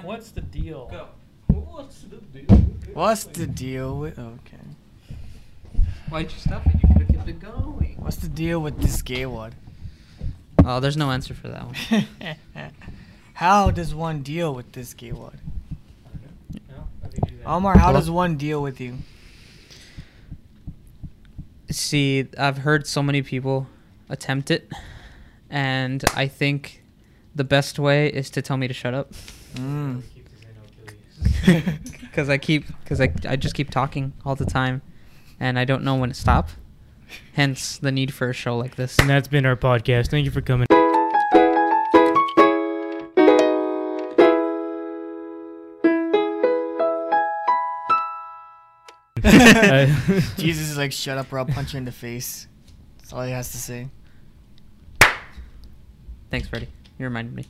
Like, what's the deal? Go. What's the deal? What's the deal with? Okay. Why'd you stop it? You could have kept it going. What's the deal with this gay one? Oh, there's no answer for that one. how does one deal with this gay one? No? How do you do that? Omar, how Well- does one deal with you? See, I've heard so many people attempt it, and I think the best way is to tell me to shut up, Mm. Keep this in, I'll kill you. because I keep, because I, I just keep talking all the time, and I don't know when to stop. Hence the need for a show like this. And that's been our podcast. Thank you for coming. Jesus is like, shut up or I'll punch you in the face. That's all he has to say. Thanks, Freddie. You reminded me.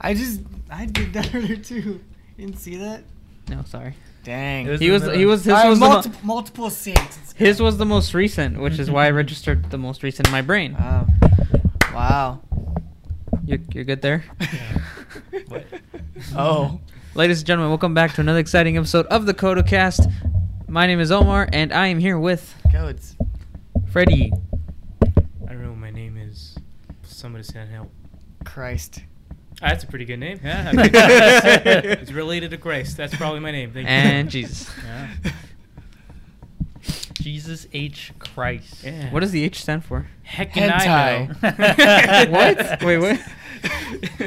I just, I did that earlier too. You didn't see that? No, sorry. Dang. Was He was, middle. he was, his Alright, was, the mo- multiple, multiple saints. His go. was the most recent, which is why I registered the most recent in my brain. Oh. Wow. Wow. You're, you're good there? What? Oh. Ladies and gentlemen, welcome back to another exciting episode of the Code-O Cast. My name is Omar, and I am here with Codes. Freddy. I don't know what my name is. Somebody send help. Christ. That's a pretty good name. Yeah, I mean, it's related to Christ. That's probably my name. Thank you. And Jesus. Yeah. Jesus H. Christ. Yeah. What does the H stand for? Heck and Hentai. What? Wait, what?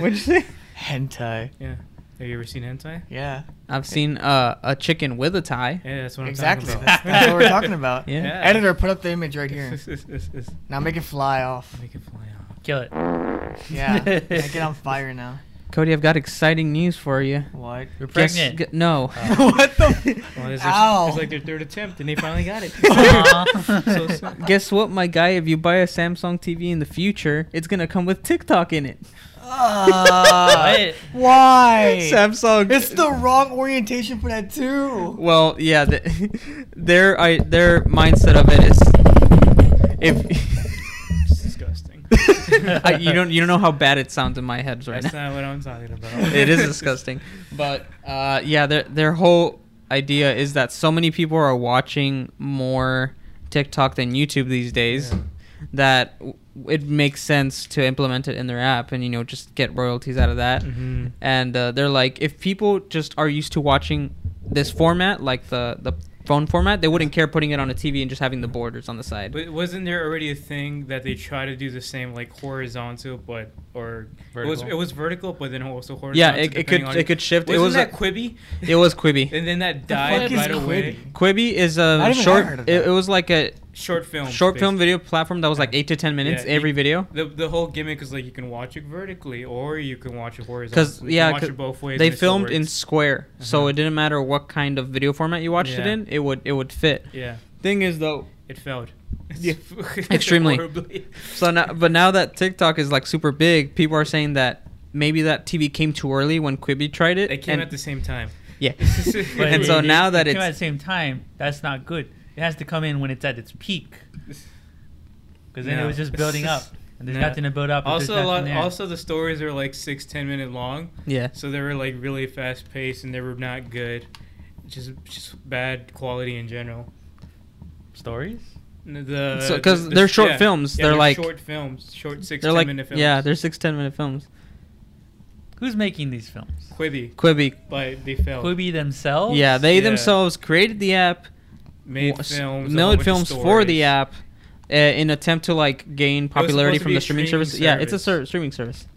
What'd you say? Hentai. Yeah. Have you ever seen hentai? Yeah. I've seen uh, a chicken with a tie. Yeah, that's what I'm Exactly. talking That's, about. that's what we're talking about. Yeah. Yeah. Editor, put up the image right here. Now make it fly off. Make it fly off. Kill it. Yeah. Make it on fire now. Cody, I've got exciting news for you. What? You're Guess- pregnant. gu- no. what the? Well, it's, Ow. it's like their third attempt, and they finally got it. So so- Guess what, my guy? If you buy a Samsung TV in the future, it's gonna come with TikTok in it. Uh, why? Samsung. It's the wrong orientation for that too. Well, yeah, the, their I their mindset of it is if it's disgusting. I, you don't you don't know how bad it sounds in my head right That's now. That's not what I'm talking about. it is disgusting, but uh, yeah, their their whole idea is that so many people are watching more TikTok than YouTube these days Yeah. that it makes sense to implement it in their app and you know just get royalties out of that. hmm and uh, they're like if people just are used to watching this format like the the phone format they wouldn't care putting it on a tv and just having the borders on the side But wasn't there already a thing that they try to do the same, like horizontal, but or it was Vertical. it was vertical, but then also horizontal. yeah it, it depending could on- it could shift it Wasn't was that a, Quibi? it was quibi And then that The died fuck is right away. Quibi? quibi is I a haven't short heard of it, it was like a Short film. short film video platform that was like 8 to 10 minutes Yeah, every you- video The the whole gimmick is like you can watch it vertically or you can watch it horizontally. because You yeah can watch 'cause it both ways. they and it still filmed in square so Uh-huh. it didn't matter what kind of video format you watched it in it would it would fit Yeah, thing is though it failed. Yeah. Extremely. So now, but now that TikTok is like super big, people are saying that maybe that TV came too early when Quibi tried it. They came at the same time. yeah. And so now that it came at the same time, that's not good. It has to come in when it's at its peak, because then it was just building up, and there's No. nothing to build up. Also, a lot. there. Also, the stories are like six, ten minute long, yeah, so they were like really fast paced and they were not good. Just, just bad quality in general. stories. The So- 'cause the- they're short yeah. films, Yeah, they're like- short films, short 6 they're 10 like minute films. yeah, they're six ten minute films. Who's making these films? Quibi, Quibi, but they failed. Quibi themselves. yeah, they Yeah. themselves created the app, made films, made whole bunch of films for the app, uh, in attempt to like gain popularity from the streaming, streaming service. Yeah, it's a ser- streaming service.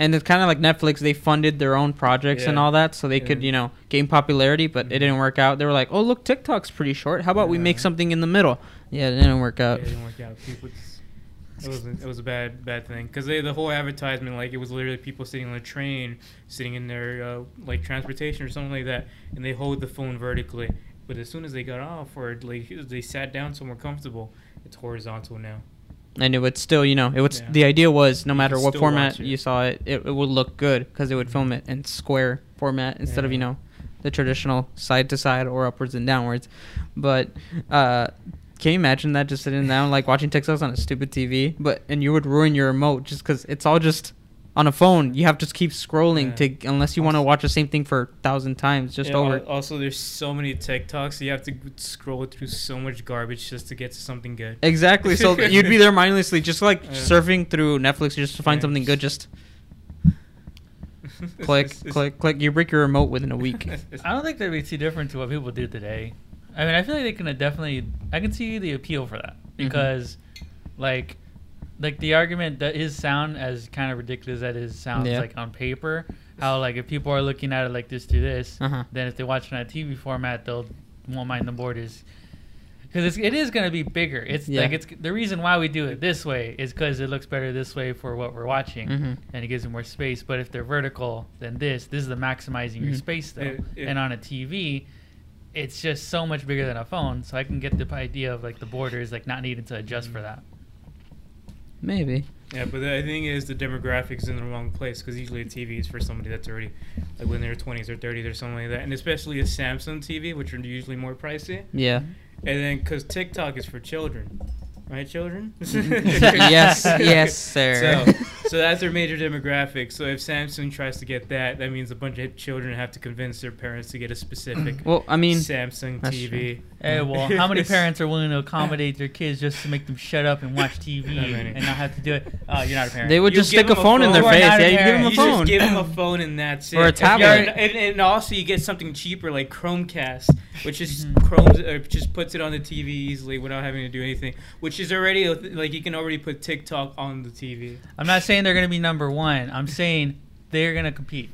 And it's kind of like Netflix. They funded their own projects and all that, so they could, you know, gain popularity. But it Mhm. didn't work out. They were like, "Oh, look, TikTok's pretty short. How about we make something in the middle?" Yeah, it didn't work Yeah, out. it didn't work out. People, it was a, it was a bad bad thing because the whole advertisement like it was literally people sitting on a train, sitting in their uh, like transportation or something like that, and they hold the phone vertically. But as soon as they got off or like they sat down somewhere comfortable, it's horizontal now. and it would still, you know, it would. Yeah. The idea was no matter what format you saw it, it, it would look good because it would film it in square format instead of you know the traditional side to side or upwards and downwards. But uh, can you imagine that just sitting down like watching TikToks on a stupid TV, but and you would ruin your remote just because it's all just On a phone, you have to keep scrolling Yeah. to unless you want to watch the same thing for a thousand times just Yeah, over. Also, there's so many TikToks. You have to scroll through so much garbage just to get to something good. Exactly. So you'd be there mindlessly, just like Yeah. surfing through Netflix just to find Yeah. something good. Just click, click, click. You break your remote within a week. I don't think that'd be too different to what people do today. I mean, I feel like they can definitely. I can see the appeal for that Mm-hmm. because, like, like the argument that his sound, as kind of ridiculous that his sounds Yeah. like on paper, how like if people are looking at it like this to this, Uh-huh. then if they watch it on a TV format, they'll won't mind the borders. Because it's, going to be bigger. It's Yeah. like it's the reason why we do it this way is because it looks better this way for what we're watching, Mhm. and it gives it more space. But if they're vertical, then this this is the maximizing your Mhm. space though. It- it- and on a TV, it's just so much bigger than a phone. So I can get the idea of like the borders, like not needing to adjust for that. Maybe. Yeah, but the thing is, the demographics in the wrong place because usually a TV is for somebody that's already like when they're 20s or 30s or something like that, and especially a Samsung TV, which are usually more pricey. Yeah. And then because TikTok is for children, right, children? yes. Yes, sir. So, so that's their major demographic. So if Samsung tries to get that, that means a bunch of children have to convince their parents to get a specific well, I mean, Samsung TV. Hey, well, how many parents are willing to accommodate their kids just to make them shut up and watch TV Not and not have to do it? Oh, you're not a parent. they would You just stick a them a phone in their face. You are not Yeah, you give them a. You phone. just give them a phone and that's Or a it. If tablet. you're- And, and also you get something cheaper like Chromecast, which is Mhm. Chrome uh, just puts it on the TV easily without having to do anything. Which is already like you can already put TikTok on the TV. I'm not saying they're going to be number one. I'm saying they're going to compete.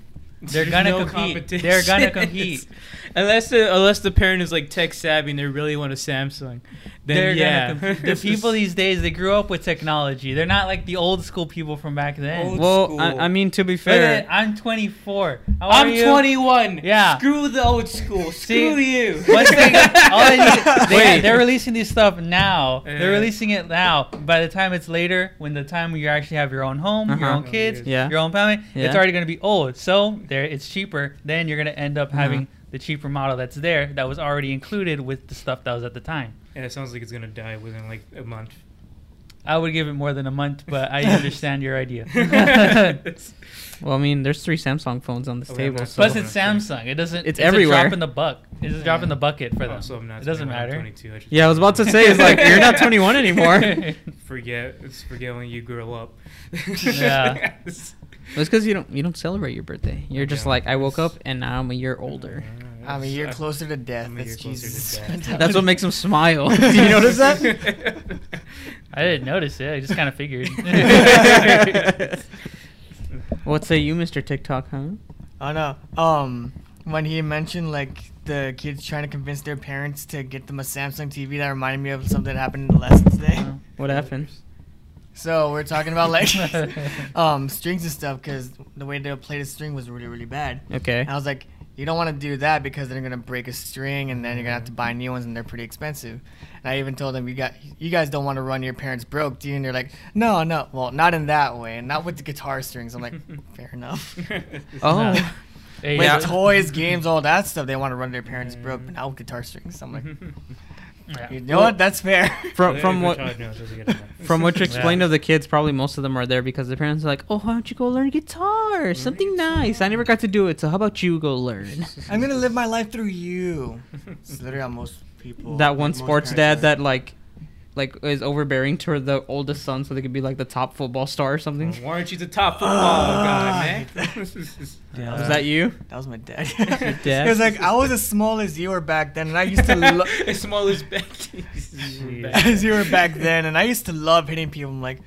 They're gonna no compete. They're gonna compete. unless the unless the parent is like tech savvy and they really want a Samsung. Then they're yeah. gonna. The people these days, they grew up with technology. They're not like the old school people from back then. Old well. I, I mean, to be Look fair, at- I'm 24. How I'm are you? 21. Yeah. Screw the old school. Screw you. One thing, all I need, they, Wait. they're releasing this stuff now. They're releasing it now. By the time it's later, when the time where you actually have your own home, your Uh-huh. own kids, Yeah. your own family, Yeah. it's already going to be old. So there, it's cheaper. Then you're going to end up having Uh-huh. the cheaper model that's there that was already included with the stuff that was at the time. Yeah, it sounds like it's gonna die within like a month. I would give it more than a month, but I understand your idea. well, I mean, there's three Samsung phones on this Oh, table. that's So. Plus, it's Samsung. It doesn't. It's a everywhere. drop in the buck. It's a drop in the bucket for them. Oh, so I'm not it doesn't 21, I'm matter. 22. I should Yeah, I was about to say, it's like you're not 21 anymore. forget. It's forget when you grow up. Yeah. It's because you don't you don't celebrate your birthday. You're just Okay. like I woke up and now I'm a year older. I'm a year closer to death. I'm a year That's closer to death. That's what makes him smile. Do you notice that? I didn't notice it. I just kind of figured. what say you, Mr. TikTok? Huh? Oh no. Um, when he mentioned like the kids trying to convince their parents to get them a Samsung TV, that reminded me of something that happened in the lesson today. What happened? So we're talking about like um strings and stuff because the way they played a string was really really bad. Okay. And I was like, you don't want to do that because they're gonna break a string and then you're gonna have to buy new ones and they're pretty expensive. And I even told them, you got you guys don't want to run your parents broke, do you? And they're like, no, no, well, not in that way, and not with the guitar strings. I'm like, fair enough. Oh. Nah. Hey, With yeah. toys, games, all that stuff, they want to run their parents broke, but not with guitar strings. I'm like, Yeah. you know what? That's fair. From from what From from what you explained Yeah. of the kids, probably most of them are there because their parents are like, "Oh, why don't you go learn guitar? Something nice. I never got to do it, so how about you go learn?" I'm gonna live my life through you. It's literally how most people. that one sports dad that like like is overbearing toward the oldest son so they could be like the top football star or something. Why aren't you the top football Ah. guy, man? Yeah. Was that you? That was my dad. dad? It was like I was as small as you were back then, and I used to. Lo- as small as Becky. as you were back then, and I used to love hitting people. I'm like,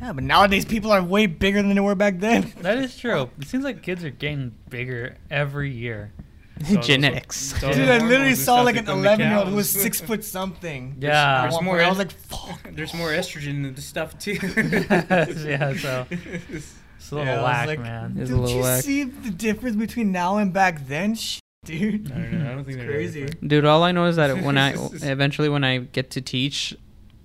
yeah, but nowadays people are way bigger than they were back then. That is true. It seems like kids are getting bigger every year. Genetics. It's all Dude, I literally saw stuff like an 11 year old who was six foot something. Yeah. At There's more I was like, fuck. There's more estrogen in the stuff too. Yeah, so- It's a little Yeah, I whack, like, man. It's a Don't little you whack. see the difference between now and back then? Shit, dude. I don't know. I don't think It's crazy. Dude, all I know is that when I eventually when I get to teach,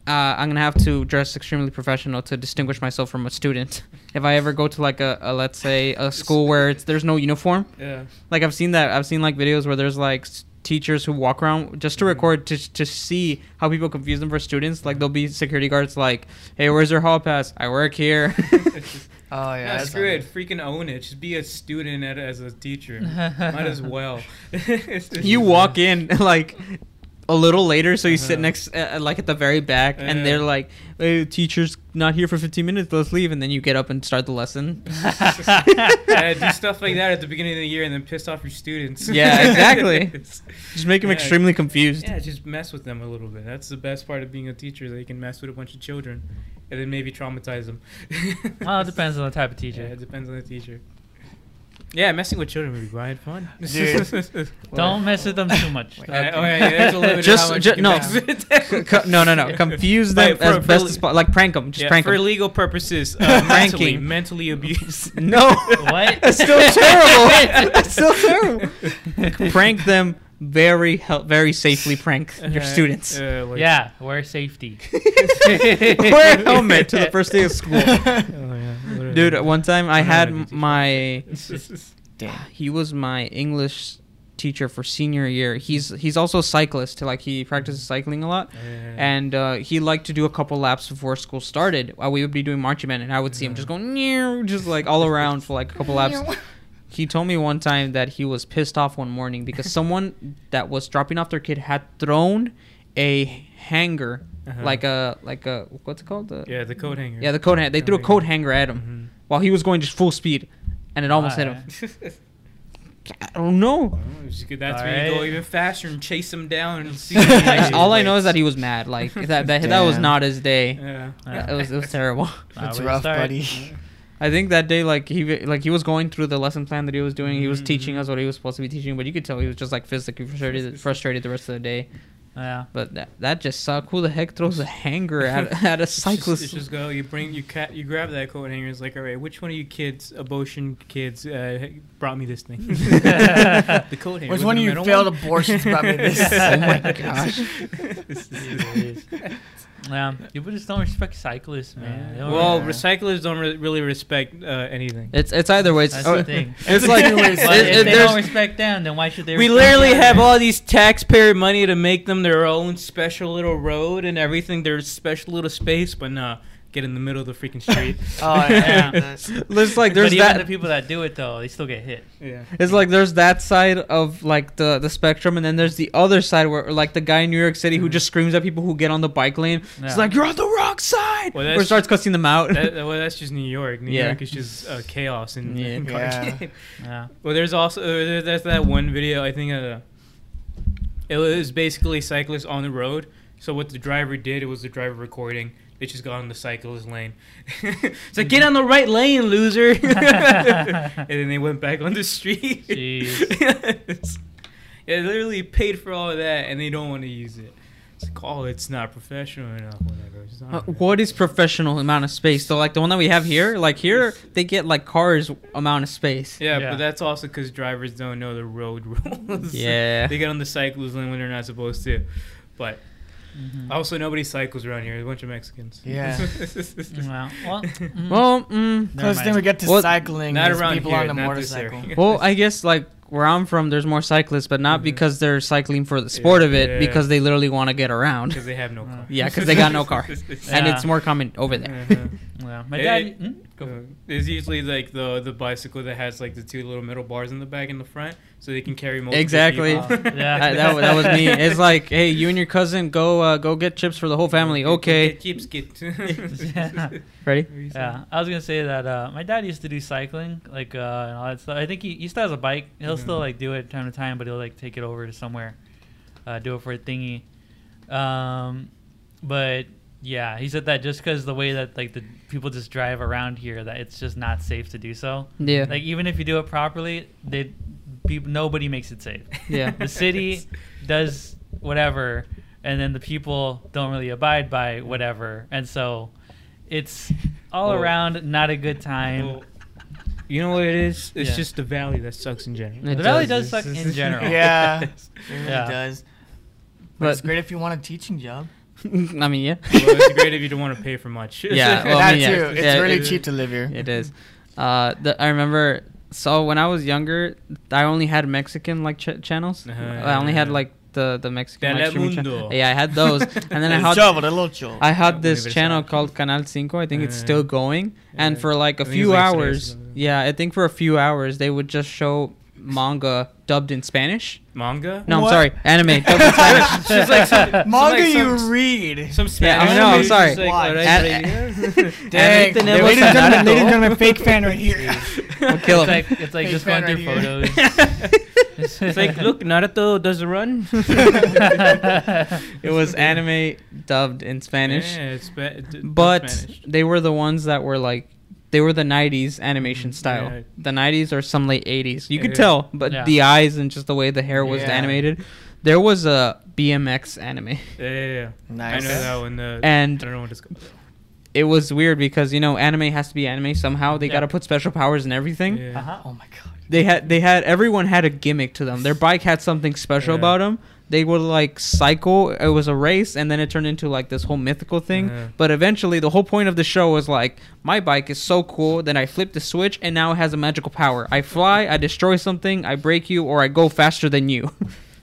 uh, I'm gonna have to dress extremely professional to distinguish myself from a student. If I ever go to like a, a let's say a school where it's, there's no uniform, Yeah. like I've seen that I've seen like videos where there's like teachers who walk around just to record to to see how people confuse them for students. Like there'll be security guards like, "Hey, where's your hall pass? I work here." Oh yeah. Yeah, that's screw it. Freaking own it. Just be a student at, as a teacher. Might as well. You walk in like a little later, so you sit Uh-huh. next, uh, like at the very back, and they're like, hey, "Teacher's not here for 15 minutes. Let's leave." And then you get up and start the lesson. yeah, do stuff like that at the beginning of the year and then piss off your students. Yeah, exactly. Just make them Yeah. extremely confused. Yeah, just mess with them a little bit. That's the best part of being a teacher. That you can mess with a bunch of children, and then maybe traumatize them. well, it depends on the type of Yeah, teacher. it depends on the teacher. Yeah, messing with children would be quite fun. Don't mess with them too much. Wait. Oh yeah, yeah, there's a limit to Just- how much ju- you can no. mess with them. Co- no, no, no. Confuse them Like, for- as for best le- as possible. Like prank them. Just yeah, prank for them. legal purposes, uh, mentally, mentally abuse. No. What? That's still terrible. That's still terrible. prank them very hel- very safely. Prank your Uh, students. uh, like- yeah, wear safety. Wear a helmet to the first day of school. Oh, yeah, literally. Dude, one time I had a good teacher. my Damn. he was my English teacher for senior year. He's he's also a cyclist. Like he practices cycling a lot, Yeah. and uh, he liked to do a couple laps before school started. While we would be doing marching band, and I would see him just going "Meow," just like all around for like a couple laps. He told me one time that he was pissed off one morning because someone that was dropping off their kid had thrown a hanger, Uh-huh. like a like a what's it called? The, yeah, the coat hanger. yeah, the coat hanger. They threw a coat hanger at him Mhm. while he was going just full speed, and it almost hit him. I don't know. Oh, it's good. That's when you go even faster and chase him down and see. I- all I know is that he was mad. Like that that, that was not his day. Yeah. It was it was terrible. Not It's rough, start. buddy. I think that day like he like he was going through the lesson plan that he was doing. He was Mhm. teaching us what he was supposed to be teaching, but you could tell he was just like physically frustrated frustrated the rest of the day. Yeah. But that that just sucked. Who the heck throws a hanger at, at a It's just- cyclist? It's just, go. You bring you cat. You grab that coat hanger. It's like, all right, which one of you kids, abortion kids, uh, brought me this thing? the coat hanger. Which Was one of the you failed one? abortions brought me this? Oh my gosh. Yeah. People just don't respect cyclists, man. They well, Yeah. recyclers don't re- really respect uh, anything. It's it's either way. It's, That's oh, the thing. it's like it- But it- if they don't respect them, then why should they? We respect literally them? have all these taxpayer money to make them their own special little road and everything, their special little space, but nah, get in the middle of the freaking street. Oh yeah. Yeah. there's like there's but even that the people that do it though, they still get hit. yeah. It's like there's that side of like the the spectrum, and then there's the other side where like the guy in New York City who Mhm. just screams at people who get on the bike lane. Yeah. It's like you're on the wrong side, Well, or starts cussing them out. That, well, that's just New York. New Yeah. York is just uh, chaos and, Yeah. and car Yeah. jam. Yeah. Well, there's also uh, there- there's that one video. I think uh, it was basically cyclists on the road. So what the driver did, it was the driver recording. They just got on the cyclist lane. it's like get on the right lane, loser. and then they went back on the street. Jeez. yeah, they literally paid for all of that, and they don't want to use it. It's like, oh, it's not professional enough. Whatever. It's not Uh, what is professional amount of space? So like the one that we have here, like here they get like cars amount of space. Yeah, Yeah. but that's also because drivers don't know the road rules. Yeah. they get on the cyclist lane when they're not supposed to. But Mhm. also, nobody cycles around here. A bunch of Mexicans. Yeah. Well, well, mhm. Well, mm, Never Closest thing we get to Well, cycling not is around people here, on a not motorcycle. well, I guess like where I'm from, there's more cyclists, but not Mhm. because they're cycling for the sport of it, Yeah. because they literally want to get around, because they have no car. Yeah, 'cause they got no car. and it's more common over there. Uh-huh. yeah. My dad. it- mm, go Uh, it. There's usually like the the bicycle that has like the two little metal bars in the back and the front, so they can carry multiple Exactly. people. Yeah. that, that, that was me. It's like, hey, you and your cousin go uh, go get chips for the whole family. Okay, Keeps get. ready? Yeah, I was gonna say that uh, my dad used to do cycling, like uh, and all that stuff. I think he, he still has a bike. He'll Mhm. still like do it time to time, but he'll like take it over to somewhere, uh, do it for a thingy. Um, but yeah, he said that just because the way that like the people just drive around here, that it's just not safe to do so. Yeah, Like even if you do it properly, they people nobody makes it safe. yeah. The city does whatever, and then the people don't really abide by whatever, and so it's all Well- around not a good time. Well, you know what it is? It's Yeah. just the valley that sucks in general. It the valley does. does suck in general. Yeah, it really Yeah. does. But, it's great if you want a teaching job. I mean, yeah, well, it's great if you don't want to pay for much. Yeah, well, I that mean, yeah, too. It's yeah, really it- cheap to live here. it is. Uh, the, I remember. So when I was younger, I only had Mexican like ch- channels. Uh-huh, I only had like the the Mexican like, Telemundo. channel. Yeah, I had those, and then I had Chavo. I had this Universal. channel called Canal Cinco. I think it's Uh, still going, and for like a I few like hours, yeah, I think for a few hours they would just show manga dubbed in Spanish. Manga. No, What? I'm sorry, anime dubbed in Spanish. Just like some, some, Manga like you read. some Yeah, Spanish. I know, I'm movies, sorry. like, Why? alright, And- right, Dang. tenemos Ladies and gentlemen, Naruto. ladies and gentlemen, fake fan right here. We'll kill It's him. like it's like Fake just fan going through right here. photos. It's like, look, Naruto does a run. It was anime dubbed in Spanish, Yeah, it's spa- d- but Spanish. they were the ones that were like. They were the '90s animation style. Yeah. The '90s or some late '80s. You could Yeah. tell, but Yeah. the eyes and just the way the hair was Yeah. animated. There was a BMX anime, Yeah, yeah, yeah. Nice. I know that one. The, and I don't know what it's called. it was weird because you know anime has to be anime somehow. They Yeah. got to put special powers and everything. Yeah. uh-huh. Oh my god. They had they had everyone had a gimmick to them. Their bike had something special Yeah. about them. They would like cycle. It was a race, and then it turned into like this whole mythical thing. Yeah. But eventually, the whole point of the show was like, my bike is so cool. Then I flip the switch, and now it has a magical power. I fly, I destroy something, I break you, or I go faster than you.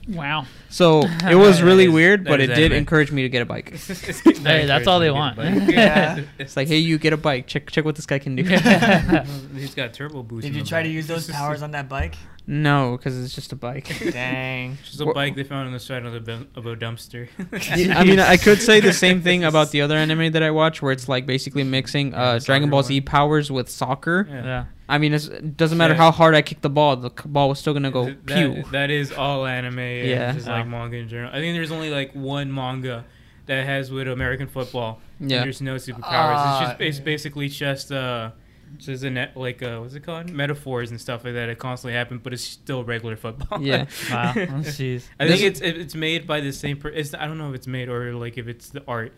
Wow. So it was really is- weird, but it did anime. encourage me to get a bike. Hey, that's all they want. Yeah. It's like, hey, you get a bike. Check check what this guy can do. He's got turbo boost. Did you the try to use those powers on that bike? No, because it's just a bike. Dang. Just a Wha- bike they found on the side of, the bum- of a dumpster. I mean, I could say the same thing about the other anime that I watch, where it's like basically mixing Yeah, uh, the Dragon soccer Ball Z one. powers with soccer. Yeah. yeah. I mean, it's, it doesn't matter Yeah. how hard I kick the ball, the c- ball was still gonna go Th- pew. that, that is all anime. Yeah. Yeah. Just like manga in general. I think there's only like one manga that has with American football. and Yeah. There's no superpowers. It's just it's basically just uh just a net like uh what's it called metaphors and stuff like that. It constantly happen, but it's still regular football. Yeah. Wow. Jeez. I This- think it's it's made by the same. Per- it's, I don't know if it's made or like if it's the art,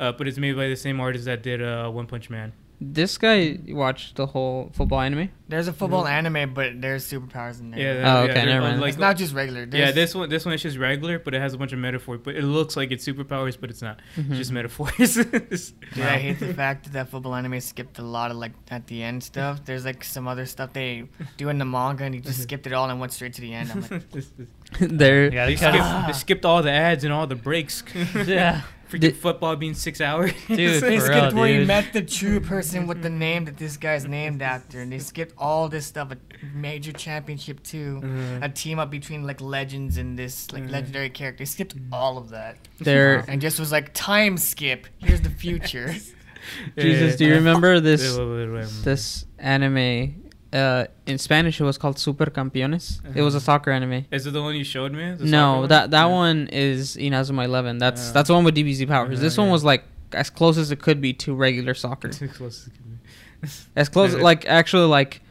uh, but it's made by the same artist that did uh, One Punch Man. This guy watched the whole football anime. There's a football anime, but there's superpowers in there. Yeah. Oh, okay, they're, never mind. Like, it's not just regular. yeah, this one this one is just regular, but it has a bunch of metaphors. But it looks like it's superpowers, but it's not. Mhm. It's just metaphors. Dude, I hate the fact that that football anime skipped a lot of like at the end stuff. There's like some other stuff they do in the manga, and he just skipped it all and went straight to the end. I'm like, there, Yeah, they, they cut skipped, they skipped all the ads and all the breaks. Yeah. Freaking Did- football being six hours. Dude, they skipped real, where he met the true person with the name that this guy's named after, and they skipped all this stuff. A major championship too, Mhm. a team up between like legends and this like Mhm. legendary character. They skipped all of that, there. and just was like time skip. Here's the future. Jesus, do you remember this this? this anime? Uh, in Spanish, it was called Super Campeones. It was a Uh-huh. soccer anime. Is it the one you showed me? The No, soccer that that Yeah. one is Inazuma Eleven. That's Uh, that's the one with DBZ powers. uh, this one was like as close as it could be to regular soccer. Too close as it could be. As close, like actually, like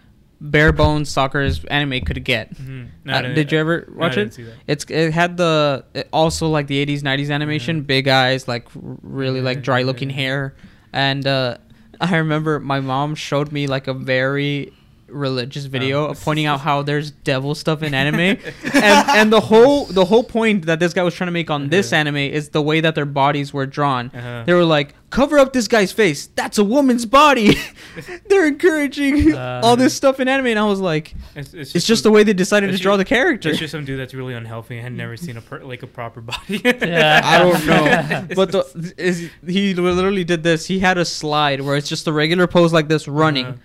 bare bones soccer anime could get. Mhm. No, Uh, didn't- you ever no, watch didn't it? It's it had the it also like the 80s 90s animation, Yeah. big eyes, like really like dry looking yeah. hair, and uh, I remember my mom showed me like a very religious video Oh. of pointing out how there's devil stuff in anime, and and the whole the whole point that this guy was trying to make on this Uh-huh. anime is the way that their bodies were drawn. Uh-huh. They were like, cover up this guy's face. That's a woman's body. They're encouraging Uh, all this stuff in anime, and I was like, It's, it's it's just some- the way they decided to draw the character. It's just some dude that's really unhealthy and had never seen a per, like a proper body. Yeah. I don't know, but the, is, he literally did this. He had a slide where it's just a regular pose like this, running Uh-huh.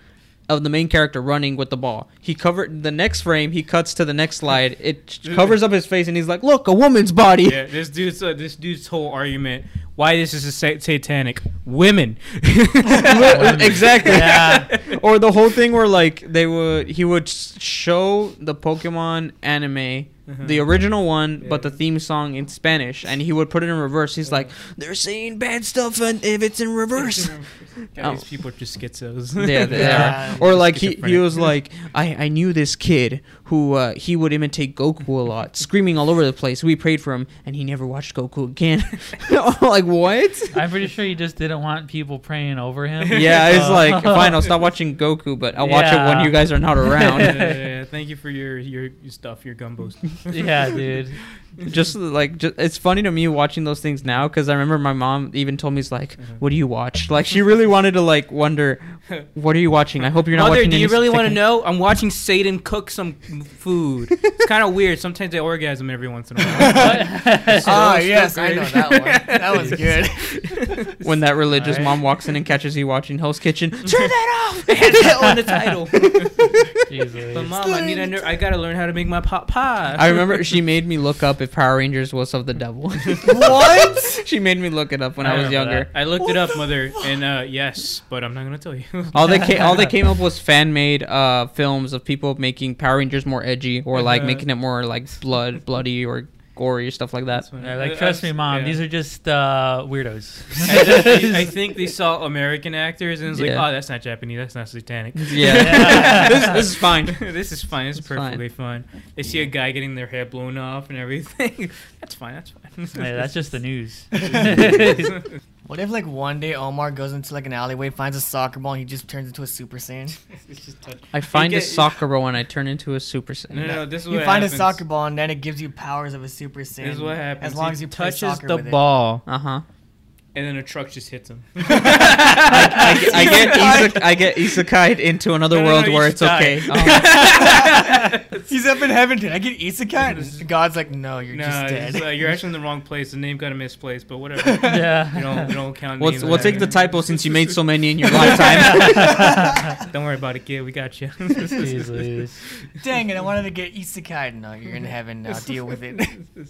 Of the main character running with the ball. He covered the next frame. He cuts to the next slide. It covers up his face, and he's like, "Look, a woman's body." Yeah, this dude's uh, this dude's whole argument why this is a sa- satanic women. exactly. Yeah. or the whole thing where like they would he would show the Pokemon anime, the Uh-huh. original one, but the theme song in Spanish, and he would put it in reverse. He's like, "They're saying bad stuff, and if it's in reverse." God, Oh. People are just schizos. yeah, they Yeah. are. Or like he, he was like, I, I knew this kid who uh, he would imitate Goku a lot, screaming all over the place. We prayed for him, and he never watched Goku again. Like what? I'm pretty sure he just didn't didn't want people praying over him. Yeah, it's So- like fine. I'll stop watching Goku, but I'll watch it when you guys are not around. yeah, yeah, yeah. Thank you for your, your your stuff, your gumbos. Yeah, dude. just like just, it's funny to me watching those things now because I remember my mom even told me it's like, Uh-huh. "What do you watch?" Like she really wanted to like wonder, "What are you watching?" I hope you're not Mother, watching. do you really want to know? I'm watching Satan cook some food. it's kind of weird. Sometimes they orgasm every once in a while. So Ah, it's still yes, I know that one. That was good. When that religious Alright. mom walks in and catches you watching Hell's Kitchen, turn that off. It had that on the title. Jesus. but mom, I need to. know- I gotta learn how to make my pot pie. I remember she made me look up if Power Rangers was of the devil. what? she made me look it up when I I, was remember younger. I looked What it up, mother, fuck? and uh, yes, but I'm not gonna tell you. All they came, all they came up was fan made uh, films of people making Power Rangers more edgy or like Uh-huh. making it more like blood, bloody or gory or stuff like that. Yeah, like trust me, mom. yeah. These are just uh, weirdos. I, I think they saw American actors and it's like, oh, that's not Japanese, that's not satanic. Yeah, Yeah. this, this is fine. this is fine. It's It's fine. perfectly fine. They see a guy getting their hair blown off and everything. that's fine. That's fine. Hey, that's just the news. What if like one day Omar goes into like an alleyway, finds a soccer ball, and he just turns into a Super Saiyan? It's just touch- I find You a soccer ball and I turn into a Super Saiyan. No, no, no. This is You what find happens. a soccer ball, and then it gives you powers of a Super Saiyan. This is what happens. As long He as you play touches soccer the with ball, Uh huh. And then a truck just hits him. I, get- I get isak- I get isekai into another No, no, world no, where it's should okay. Oh. He's up in heaven. Did I get isekai? And God's like, no, you're no, just dead. it's, uh, you're actually in the wrong place. The name got misplaced, but whatever. yeah. We don't, we don't count We'll, names. we'll on take the that. typo since you made so many in your lifetime. Don't worry about it, kid. We got you. Jesus. Dang it! I wanted to get isekai. No, you're in heaven now. Deal with it.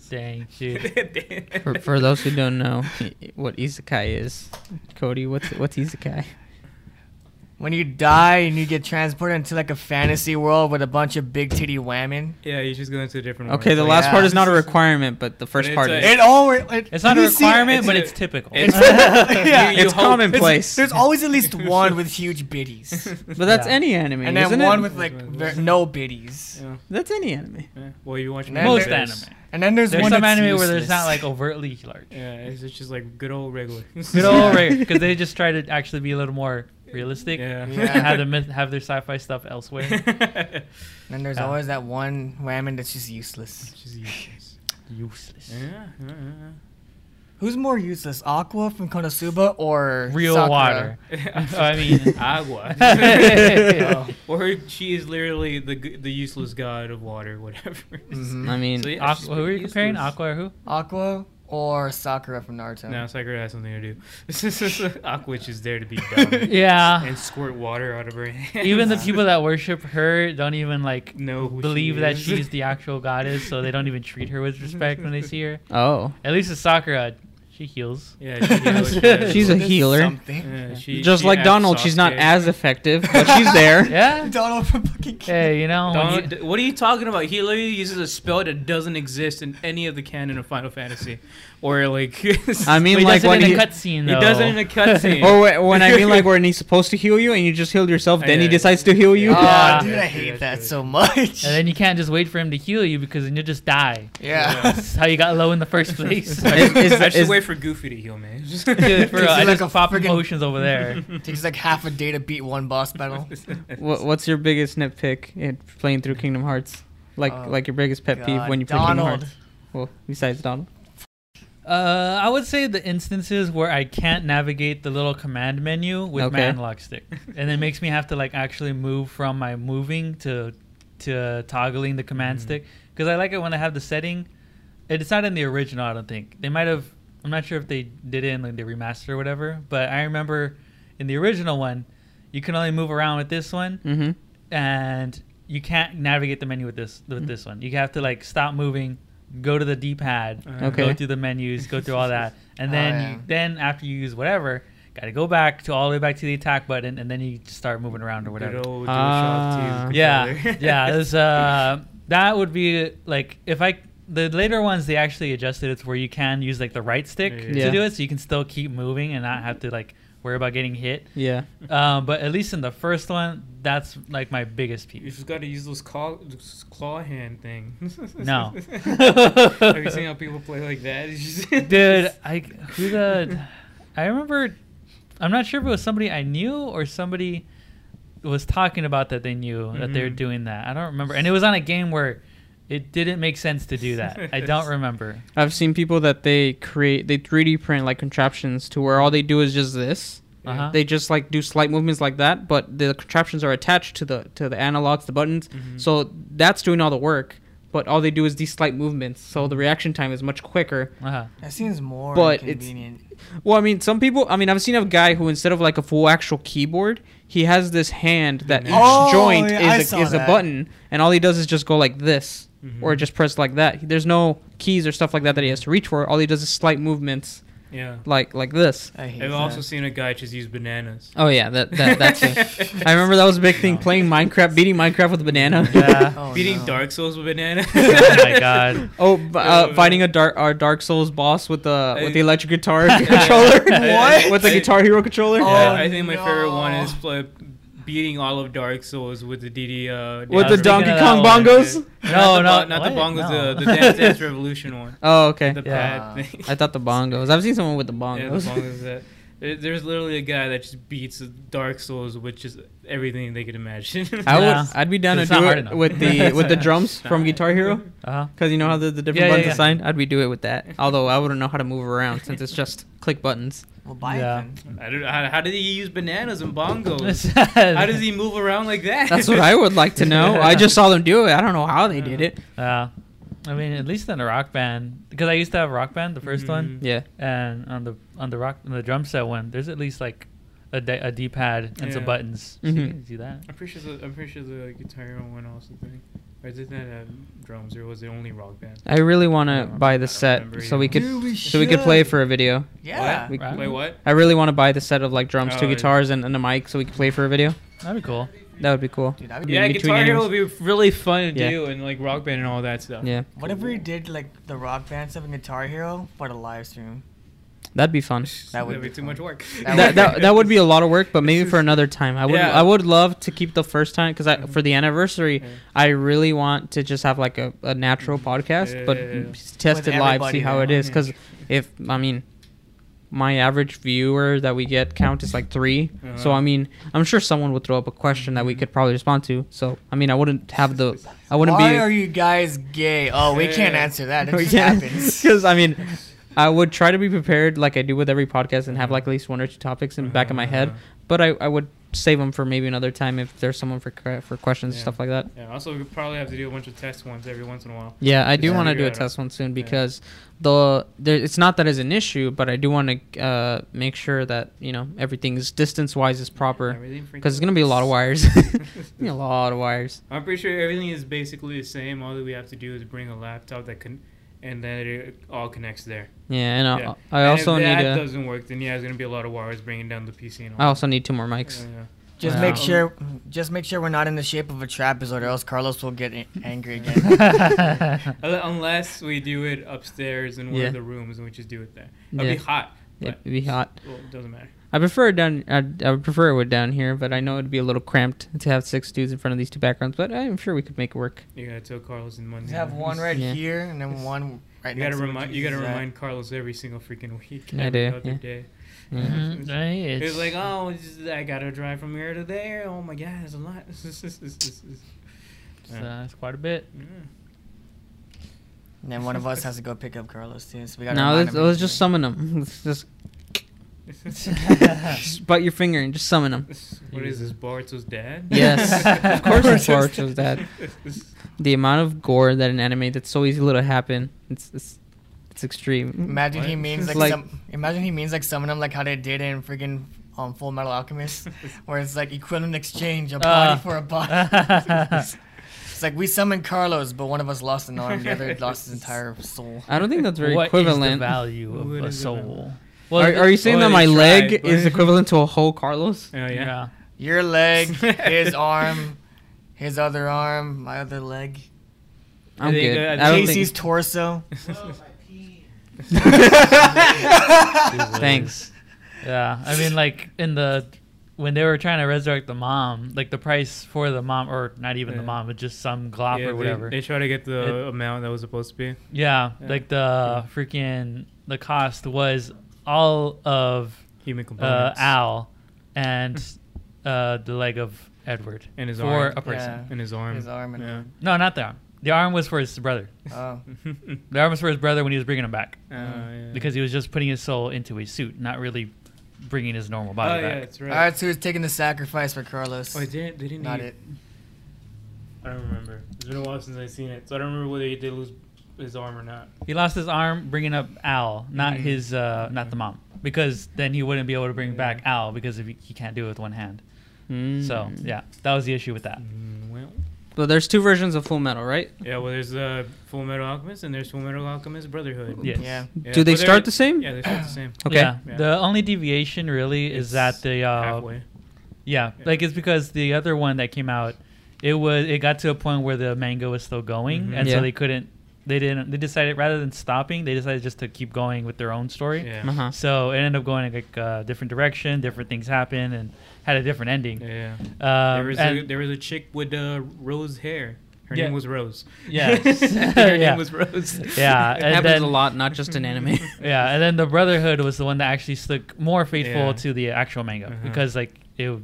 Dang, dude. for, for those who don't know i- what isekai is, Cody, what's what's isekai? when you die and you get transported into like a fantasy world with a bunch of big titty women. yeah, you just go into a different. Okay, the last yeah. part is not a requirement, but the first it's part a- is. It all. It, It's not a you seen- requirement, but it's it's typical. It's, Yeah. you- you It's hope- commonplace. There's always at least one with huge biddies, But that's Yeah. any anime, and then isn't one it? with like ver- no biddies. Yeah, That's any anime. yeah. Well, you watch And then Most anime. And then there's, There's one some that's anime where there's not like overtly large. Yeah, it's it's just like good old regular. Good old regular, because they just try to actually be a little more realistic. Yeah. Yeah. Have, the, myth- have their sci-fi stuff elsewhere. And then there's Yeah. always that one woman that's just useless. Which is useless. Useless. Yeah, yeah, Who's more useless, Aqua from Konosuba or Real Sakura? water. I mean, agua. Oh. or she is literally the the useless god of water, whatever. Mhm. I mean, So, yeah, Aqua, who are you pretty comparing? Aqua or who? Aqua or Sakura from Naruto? No, Sakura has something to do. Aqua which is just there to be dumb Yeah. and squirt water out of her hands. Even the people that worship her don't even like know who believe she that is. she's the actual goddess, so they don't even treat her with respect when they see her. oh, At least with Sakura, she heals. Yeah, she heals, yeah. She's a healer. Something. Yeah, she- just she like Donald, she's not Sasuke. as effective, but she's there. Yeah. Donald from fucking. Hey, you know, when Donald, you- what are you talking about? He literally uses a spell that doesn't exist in any of the canon of Final Fantasy, or like. I mean, but he like does it when in he, a cutscene. he does it in a cutscene. or when I mean like when he's supposed to heal you and you just healed yourself, then he decides to heal you. Oh, dude, I hate that so much. And then you can't just wait for him to heal you because then you'll just die. yeah. That's how you got low in the first place. Is- I is- should is- wait for Goofy to heal me. Dude, for real, I like just a pop friggin- potions over there. Takes like half a day to beat one boss battle. What, what's your biggest nitpick in playing through Kingdom Hearts? Like Oh, like your biggest pet peeve when you play Kingdom Hearts? Well, besides Donald. Uh, I would say the instances where I can't navigate the little command menu with my Okay. analog stick, and it makes me have to like actually move from my moving to to toggling the command Mhm. stick because I like it when I have the setting. It's not in the original, I don't think. They might have. I'm not sure if they did it in like the remaster or whatever, but I remember in the original one, you can only move around with this one, Mm-hmm. And you can't navigate the menu with this with Mhm. this one. You have to like stop moving, go to the D-pad, Okay. go through the menus, go through all that, and Oh, then yeah. you, then after you use whatever, got to go back to all the way back to the attack button, and then you start moving around or whatever. Good old. DualShock 2 Yeah, yeah. There's uh, that would be like if I the later ones they actually adjusted it to where you can use like the right stick Yeah. to do it, so you can still keep moving and not have to like worry about getting hit. Yeah. Um, but at least in the first one, that's like my biggest piece. You peeve. just got to use those claw, claw hand thing. No. Have you seen how people play like that? Dude, I who the I remember I'm not sure if it was somebody I knew or somebody was talking about that they knew that they were Mhm. doing that. I don't remember. And it was on a game where it didn't make sense to do that. I don't remember. I've seen people that they create they 3D print like contraptions to where all they do is just this. Uh-huh. They just like do slight movements like that, but the contraptions are attached to the to the analogs, the buttons. Mhm. So that's doing all the work, but all they do is these slight movements. So the reaction time is much quicker. Uh-huh. That seems more But it's- Well, I mean, some people. I mean, I've seen a guy who instead of like a full actual keyboard, he has this hand that each Oh, joint yeah, is a, is a button, and all he does is just go like this, Mhm. or just press like that. There's no keys or stuff like that that he has to reach for. All he does is slight movements Yeah. like like this. I hate I've that. also seen a guy just use bananas. Oh yeah, that that that's it. I remember that was a big thing playing Minecraft, beating Minecraft with a banana. Yeah. Oh, Beating no. Dark Souls with banana. oh my god. Oh, b- uh, fighting a dark our Dark Souls boss with the with the electric guitar controller. What? With the Guitar Hero controller. Oh, Yeah, I think my favorite one is play, beating all of Dark Souls with the DD. Uh, With Dance the Donkey of Kong that one, bongos. Not No, the, no, bo- not the what? bongos. No. The, the Dance Dance Revolution one. Oh, okay. The Yeah. pad thing. I thought the bongos. I've seen someone with the Yeah, the bongos. bongos that. There- There's literally a guy that just beats Dark Souls with just everything they could imagine. I Yeah. would. I'd be down to do it with the with the drums from Guitar Hero, Uh-huh. because you know how the, the different Yeah, yeah, buttons yeah. assigned. I'd be do it with that. Although I wouldn't know how to move around since it's just click buttons. Well, buy Yeah. it. I don't, how, how did he use bananas and bongos? how how does he move around like that? That's what I would like to know. I just saw them do it. I don't know how they did it. Uh, I mean, at least in a rock band, because I used to have a rock band, the 1st Mhm. one, Yeah. and on the on the rock on the drum set one, there's at least like a, D- a D-pad and some buttons. So Mhm. you can do that. I'm pretty sure. The, I'm pretty sure the Guitar Hero one also thing. Or did that have drums, or was it only rock band? I really want to buy the set so we could Dude, we so we could play for a video. Yeah. We- Right. Wait, what? I really want to buy the set of like drums, two Oh, guitars, and, and a mic so we could play for a video. That'd be cool. That would be cool. Dude, that'd be Yeah, between Guitar Hero enemies. would be really fun to Yeah. do, and like rock band and all that stuff. Yeah, What if we did like the rock band stuff in Guitar Hero but a live stream? that'd be fun. That would That'd be be too fun. much work. That that, that, that would be a lot of work, but maybe for another time. I would Yeah. I would love to keep the first time because I mm-hmm. for the anniversary, Yeah. I really want to just have like a, a natural mm-hmm. podcast, but Yeah, yeah, yeah. test With it live, see how it is. Mm-hmm. Because if I mean, my average viewer that we get count is like 3 So Uh-huh. I mean, I'm sure someone would throw up a question that we could probably respond to. So I mean, I wouldn't have the I wouldn't Why be are you guys gay? Oh, we can't answer that. It just happens. Because I mean, I would try to be prepared like I do with every podcast and have like at least one or two topics in the back of my head. Uh-huh. But I, I would save them for maybe another time if there's someone for for questions Yeah. and stuff like that. Yeah. Also, we probably have to do a bunch of test ones every once in a while. Yeah, I do Yeah. want to do a test one soon Yeah. because the there, it's not that it's an issue, but I do want to uh, make sure that you know everything's distance wise is proper because it's gonna be a lot of wires. A lot of wires. I'm pretty sure everything is basically the same. All that we have to do is bring a laptop that can, and then it all connects there. Yeah, and I, Yeah. I And also if need that a, doesn't work, then yeah, it's gonna be a lot of wires bringing down the PC and all. I also need two more mics. Yeah, yeah. Just Wow. make sure, um, just make sure we're not in the shape of a trapezoid, or else Carlos will get angry again. Unless we do it upstairs in one Yeah. of the rooms and we just do it there. It'd Yeah. be hot. It'd be hot. Well, it doesn't matter. I prefer it down. I'd, I would prefer it with down here, but I know it'd be a little cramped to have six dudes in front of these two backgrounds. But I'm sure we could make it work. You gotta tell Carlos in Monday. Just have one right Yeah. here and then one right You gotta remind. You gotta Jesus is remind Carlos every single freaking week. I do, Other yeah. day. Yeah. Mhm, right, It's it's- like, oh, just- I gotta drive from here to there. Oh my god, it's a lot. it's, Yeah. uh, it's quite a bit. Yeah. And then one of us has to go pick up Carlos too. So we gotta. No, remind let's, let's just summon them. Let's just, just bite your finger and just summon them. what is this, Boruto's dad? Yes, of course it's Boruto's dad. Boruto's The amount of gore that an anime that's so easy to happen, it's it's, it's extreme. Imagine he means like, Like- some. Imagine he means like summon him like how they did in freaking um, Full Metal Alchemist, where it's like equivalent exchange, a body Uh. for a body. It's like we summoned Carlos, but one of us lost an arm, the other lost his entire soul. I don't think that's very equivalent. What is the equivalent. value of What a is the value? soul? Are, are you saying Oh, that they my leg tried, but- is equivalent to a whole Carlos? Oh yeah. yeah. Your leg, his arm, his other arm, my other leg, I'm think, good. uh, Casey's think. torso. Thanks. Yeah, I mean, like in the when they were trying to resurrect the mom, like the price for the mom, or not even the mom, but just some glop Yeah, or they- whatever. They, try to get the It- amount that was supposed to be. yeah, Yeah. like the freaking the cost was all of Human uh, components. Al, and uh, the leg of Edward And his for arm. a person. Yeah. in his arm. His arm and yeah. No, not the arm. The arm was for his brother. Oh, The arm was for his brother when he was bringing him back Uh, yeah. because he was just putting his soul into a suit, not really bringing his normal body oh body yeah, back. that's all right. right. So he's taking the sacrifice for Carlos. Oh, they didn't. They didn't. Not eat- it. I don't remember. It's been a while since I've seen it, so I don't remember whether he did lose his arm or not. He lost his arm bringing up Al, not Mhm. his, uh, not the mom, because then he wouldn't be able to bring Yeah. back Al because if he, he can't do it with one hand. Mm. So yeah, that was the issue with that. Mm, well, Well, there's two versions of Full Metal, right? yeah. Well, there's uh, Full Metal Alchemist and there's Full Metal Alchemist Brotherhood. Yes. Yeah. Yeah, Do they but they're- start the same? Yeah, they start the same. Okay. Yeah. Yeah. The only deviation really is that the uh, halfway. Yeah, Yeah. like it's because the other one that came out, it was it got to a point where the manga was still going, Mhm. and Yeah. so they couldn't. They didn't. They decided rather than stopping, they decided just to keep going with their own story. Yeah. Uh-huh. So it ended up going like a different direction. Different things happened and had a different ending. Yeah. Um, there was a, there was a chick with uh, rose hair. Her Yeah. name was Rose. Yes. Her Yeah. name was Rose. Yeah, It and happens then- a lot, not just in anime. yeah, and then the Brotherhood was the one that actually stuck more faithful Yeah. to the actual manga Uh-huh. because like it.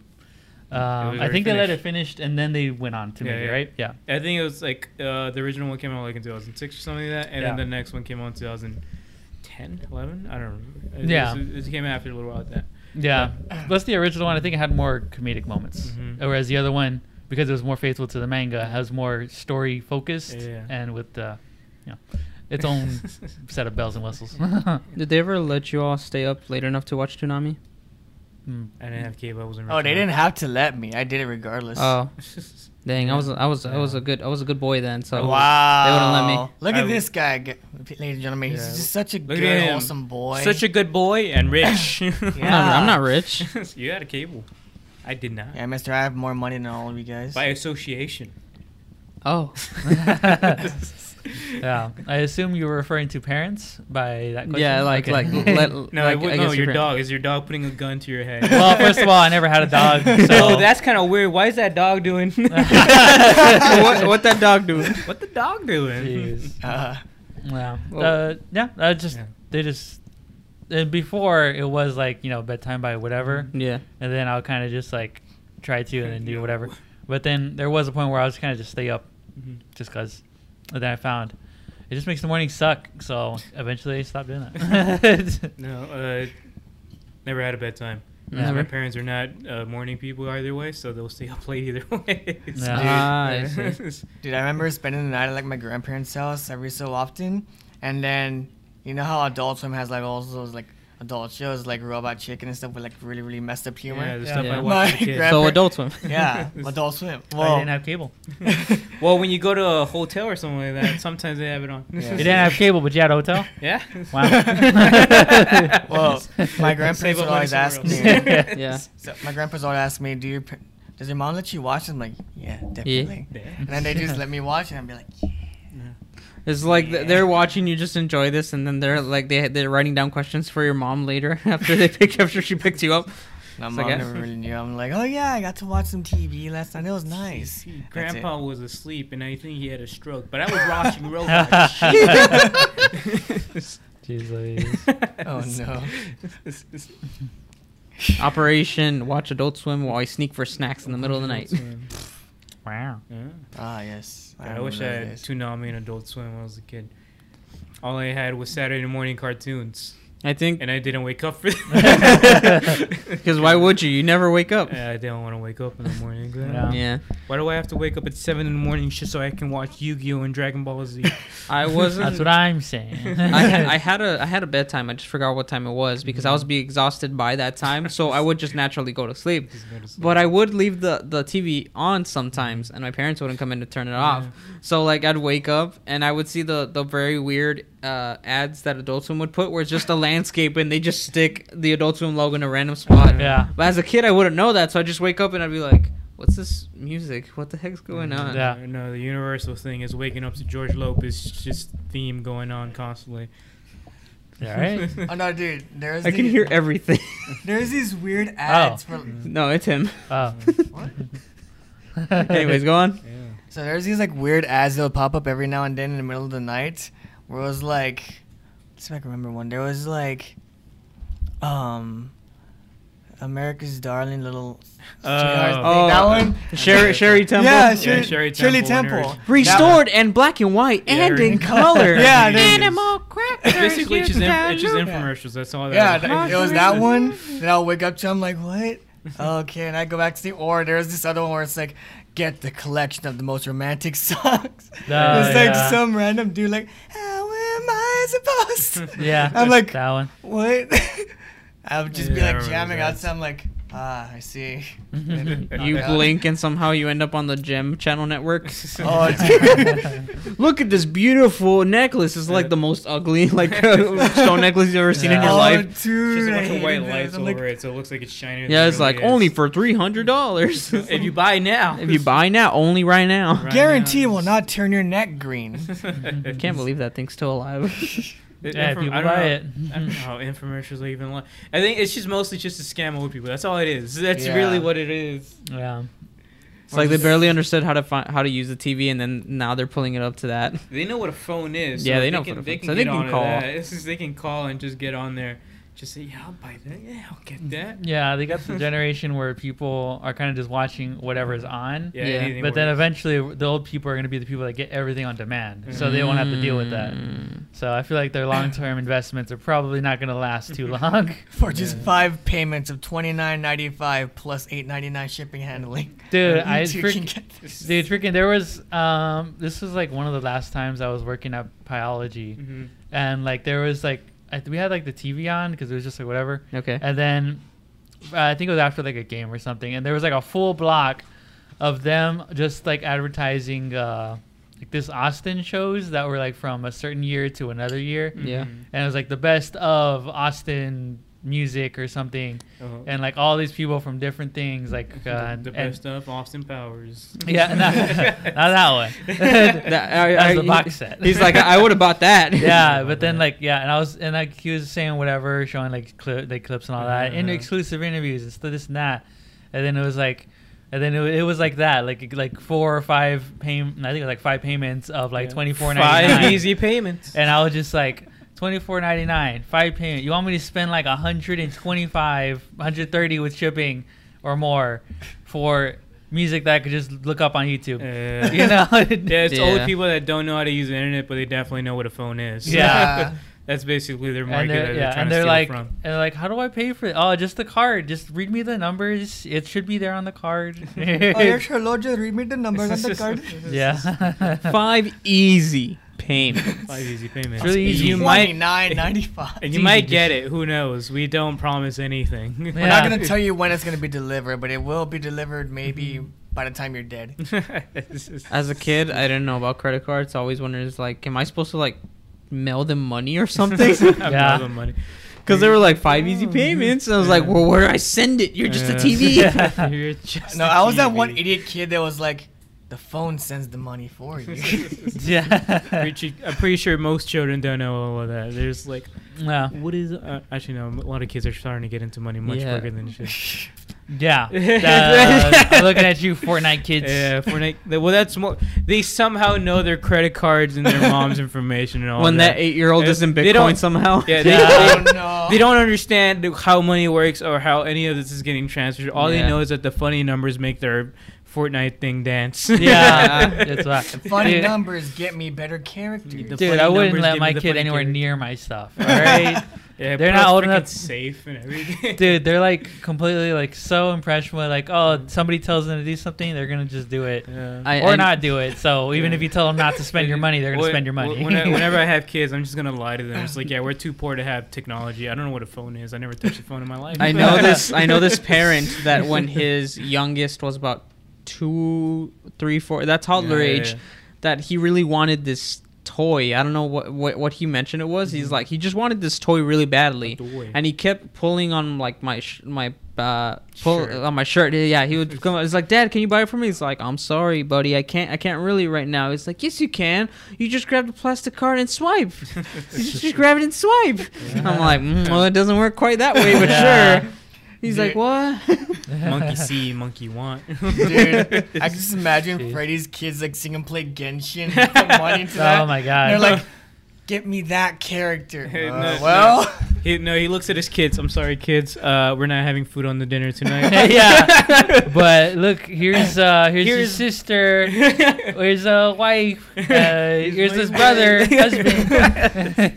Um, I already think they let it finished. finished and then they went on to Yeah, make yeah. right. Yeah. I think it was like uh, the original one came out like in 2006 or something like that, and Yeah. then the next one came out in 2010, 11. I don't remember. It, Yeah. it, was- it came after a little while like that. Yeah, plus the original one, I think it had more comedic moments, Mhm. whereas the other one, because it was more faithful to the manga, has more story focused Yeah. and with uh, you know, its own set of bells and whistles. Did they ever let you all stay up late enough to watch Toonami? Mm. I didn't have cable. I wasn't. Oh, they didn't have to let me. I did it regardless. Oh, dang! I was I was I was a good I was a good boy then. So wow. they wouldn't let me. Look at w- this guy, ladies and gentlemen. He's just such a Look good, him. wholesome boy. Such a good boy and rich. I'm, not, I'm not rich. you had a cable. I did not. yeah, Mister. I have more money than all of you guys. By association. Oh, yeah, I assume you were referring to parents by that question. yeah, like Okay. like let, No, like, it would, I no, guess your dog. Is your dog putting a gun to your head? well, first of all, I never had a dog, so oh, that's kind of weird. Why is that dog doing? what what that dog doing? what the dog doing? Jeez. Uh, Yeah. Well- uh, yeah. I just Yeah. they just and before it was like you know bedtime by whatever, Yeah. and then I'll kind of just like try to and then do whatever. But then there was a point where I was kind of just stay up Mhm. just because. And then I found it just makes the morning suck. So eventually I stopped doing that. No, uh, never had a bedtime. Yeah. My parents are not uh, morning people either way, so they'll stay up late either way. So- Yeah. Ah, I dude, I remember spending the night at like my grandparents' house every so often, and then you know how Adult Swim has like all those like adult shows like Robot Chicken and stuff with like really really messed up humor. yeah, the Yeah. stuff Yeah. I watched as a kid. grand- So Adult Swim. yeah, Adult Swim. I Well, didn't have cable. well, when you go to a hotel or something like that, sometimes they have it on. Yeah. You didn't have cable, but you had a hotel. Yeah. Wow. well, my grandparents would always ask me. else. Yeah. So my grandpa's always ask me, "Do your does your mom let you watch?" I'm like, "Yeah, definitely." Yeah. And then they just let me watch, and I'd be like, yeah. It's like Yeah. they're watching you just enjoy this, and then they're like they they're writing down questions for your mom later after they pick after she picked you up. My It's mom like, never really knew. I'm like, "Oh yeah, I got to watch some TV last night. It was nice." Grandpa was asleep, and I think he had a stroke. But I was watching Robot Jeez Louise. Oh, no. Operation Watch Adult Swim while I sneak for snacks in the middle of the night. Wow. Yeah. Ah yes. I wish I had those days. Toonami and Adult Swim when I was a kid. All I had was Saturday morning cartoons, I think and I didn't wake up for because why would you? You never wake up. Yeah, I didn't want to wake up in the morning. Yeah. Yeah, Why do I have to wake up at seven in the morning just so I can watch Yu-Gi-Oh and Dragon Ball Z? I wasn't. That's what I'm saying. I had, I had a I had a bedtime. I just forgot what time it was because I was be exhausted by that time, so I would just naturally go to sleep. Go to sleep. But I would leave the, the TV on sometimes, and my parents wouldn't come in to turn it off. So like I'd wake up and I would see the the very weird uh, ads that Adult Swim would put, where it's just a landscape and they just stick the Adult Swim logo in a random spot. yeah. But as a kid, I wouldn't know that, so I just wake up and I'd be like, "What's this music? What the heck's going on?" Yeah. No, the universal thing is waking up to George Lopez just theme going on constantly. Yeah, right? Oh no, dude. There's I can hear everything. There's these weird oh. ads for. no, it's him. Oh. What? Anyways, go on. Yeah. So there's these like weird ads that would pop up every now and then in the middle of the night, where it was like, let's see if I can remember one. There was like, um, America's Darling Little Oh. Sweetheart thing. Oh, that one. Sherry Sherry Temple. Yeah, Yeah, Shirley, Shirley Shirley Temple Temple. Restored and black and white Yeah, and in in color. Yeah, it is. Animal crackers. It's basically just, you inf- it's just look. infomercials. That's all that Yeah, is. it was that one. Then I'll wake up to. I'm like, what? Okay, and I go back to the or there's this other one where it's like, get the collection of the most romantic songs. Ah, oh, it's like some random dude like, how am I supposed? to? Yeah, I'm like, that one. what? I would just be Yeah, I like jamming out some like, ah, I see. You blink and somehow you end up on the Gem Channel Network. Oh, dude. Look at this beautiful necklace. It's like the most ugly like uh, stone necklace you've ever seen in your oh, life. Just dude. a I bunch of white lights I'm over like, it, so it looks like it's shining. Yeah, it's like only for three hundred dollars. if you buy now. if you buy now, only right now. Right Guarantee now, will not turn your neck green. I can't believe that thing's still alive. It- Yeah, infor- people I don't buy know- it. I don't know how infomercials are even like. I think it's just mostly just to scam old people. That's all it is. That's Yeah. really what it is. Yeah. It's like they barely understood how to find how to use the TV, and then now they're pulling it up to that. They know what a phone is. Yeah, so they know Can, what a they phone- can so they can call. That. It's just they can call and just get on there. Just say, yeah, I'll buy that. Yeah, I'll get that. Yeah, they got the generation where people are kind of just watching whatever's on. Yeah, Yeah. anything But then eventually, the old people are going to be the people that get everything on demand, so they won't have to deal with that. Mm. So I feel like their long-term investments are probably not going to last too long. For just Yeah. five payments of twenty nine ninety five plus eight ninety nine shipping handling. Dude, I two freak- get this. dude, freaking, there was um, this was like one of the last times I was working at biology, Mhm. and like there was like I, we had like the TV on because it was just like whatever, Okay. and then uh, I think it was after like a game or something, and there was like a full block of them just like advertising uh, like this Austin shows that were like from a certain year to another year, Yeah. And it was like the best of Austin music or something, Uh-huh. and like all these people from different things like uh, the, the best of Austin Powers. Yeah, not, not that one. That- I- That's I- the box set. He's like, I would have bought that. yeah, but then like yeah, and I was and like he was saying whatever, showing like clip, like clips and all that, in Uh-huh. exclusive interviews and stuff, this and that, and then it was like, and then it, it was like that, like like four or five pay, I think it was like five payments of like Yeah. twenty four ninety Five nine, easy payments. and I was just like. Twenty four ninety nine, five payment. You want me to spend like 125, 130 with shipping or more for music that I could just look up on YouTube? Uh, you know? Yeah, it's old Yeah. people that don't know how to use the internet, but they definitely know what a phone is. Yeah. That's basically their and market that they're, they're yeah, and they're like, from. and they're like, how do I pay for it? Oh, just the card. Just read me the numbers. It should be there on the card. Oh, yeah, sure, Lord, just read me the numbers on the card. yeah. Five easy payments. Five easy payments. It's really easy. You might, nine ninety five. and you easy, might get it. Who knows? We don't promise anything. We're Yeah. not gonna tell you when it's gonna be delivered, but it will be delivered maybe mm-hmm. by the time you're dead. As a kid, I didn't know about credit cards. I always wondered, like, am I supposed to like mail them money or something? Yeah. out of money. Because there were like five easy oh. payments. And I was like, well, where do I send it? You're just a TV. Yeah. You're just No, a I was that one idiot kid that was like, the phone sends the money for you. yeah. Pretty- I'm pretty sure most children don't know all of that. There's like, yeah. what is? Uh, actually, no. A lot of kids are starting to get into money much Yeah. quicker than shit. Yeah. Uh, I'm looking at you, Fortnite kids. Yeah, Fortnite. Well, that's more. They somehow know their credit cards and their mom's information and all that. when that eight year old Uh, is in they Bitcoin don't- somehow. Yeah, they, Yeah. they, oh no. they don't understand how money works or how any of this is getting transferred. All they know is that the funny numbers make their Fortnite thing dance. Yeah. That's why. Funny Dude, numbers get me better characters. Dude, I wouldn't let my kid anywhere character. near my stuff. All right. Yeah, They're not old freaking enough- Safe and everything. Dude, they're like completely like so impressed with like, oh, somebody tells them to do something, they're gonna just do it. Yeah. I- or I- not do it. So even if you tell them not to spend your money, they're gonna When- spend your money. when I- whenever I have kids, I'm just gonna lie to them. It's like, yeah, we're too poor to have technology. I don't know what a phone is. I never touched a phone in my life. I know this. I know this parent that when his youngest was about two, three, four, that toddler Yeah, yeah, age, yeah. that he really wanted this toy. I don't know what what, what he mentioned it was. He's like he just wanted this toy really badly, and he kept pulling on like my sh- my uh pull Shirt. on my shirt. Yeah, he would come. It's like, Dad, can you buy it for me? He's like, I'm sorry, buddy, I can't. I can't really right now. He's like, Yes, you can. You just grab the plastic card and swipe. you just, just grab it and swipe. I'm like, mm, well, it doesn't work quite that way, but Yeah. sure. He's Dude. like, what? monkey see, monkey want. Dude, I can just imagine Jeez. Freddy's kids like sing and play Genshin, put money into that. oh my god. And they're like, get me that character. Hey, Uh, no, well, He, no, he looks at his kids. I'm sorry, kids. Uh, we're not having food on the dinner tonight. yeah. But look, here's uh here's, your Here's- sister. Here's a wife. Uh, here's his brother, husband.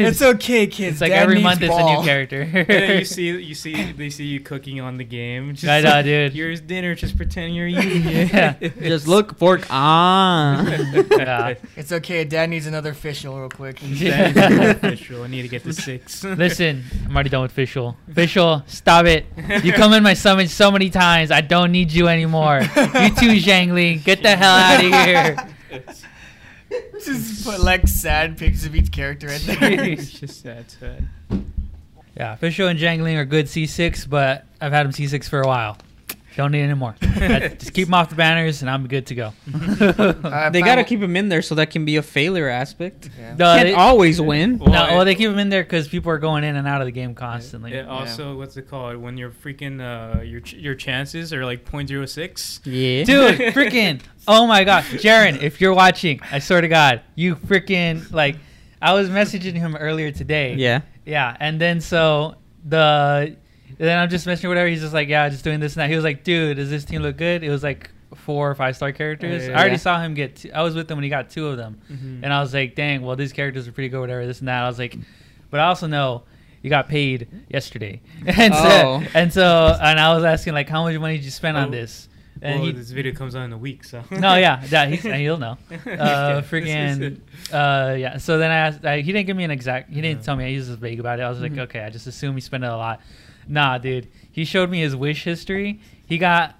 It's okay, kids. It's like Dad every needs month it's a ball. new character. And then you see, you see, they see you cooking on the game. Just I know, like, dude. Here's dinner. Just pretend you're eating. it. Yeah. Just look, fork on. Yeah. It's okay. Dad needs another Fischl real quick. Yeah. Official. I need to get to six. Listen, I'm already done with Fischl. Fischl, stop it. You come in my summon so many times. I don't need you anymore. You too, Zhongli. Get the hell out of here. Just put like sad pictures of each character in there. it's just sad, sad. Yeah, Fischl and Zhangling are good C6, but I've had them C6 for a while. Don't need any more. Just keep them off the banners, and I'm good to go. I they gotta keep him in there so that can be a failure aspect. Yeah. No, Can't they, always win. no, well, they keep them in there because people are going in and out of the game constantly. Yeah, also, what's it called? When you're freaking uh, your ch- your chances are like 0.06. Yeah. Dude, freaking! Oh my god, Jaren, if you're watching, I swear to God, you freaking like. I was messaging him earlier today. Yeah. Yeah, and then so the then I'm just messaging whatever. He's just like, yeah, just doing this and that. He was like, dude, does this team look good? It was like four or five star characters. Yeah, I already yeah. saw him get. Two, I was with him when he got two of them, Mm-hmm. and I was like, dang, well these characters are pretty good, whatever, this and that. I was like, but I also know. You got paid yesterday, and so Oh. and so and I was asking like, how much money did you spend on Oh. this? And well, he, this video comes out in a week, so. no, yeah, that he's, he'll know. Yeah, Uh, freaking, uh, yeah. So then I asked, I, he didn't give me an exact, he didn't Yeah. tell me. He was just vague about it. I was like, Mhm. okay, I just assume he spent it a lot. Nah, dude. He showed me his wish history. He got,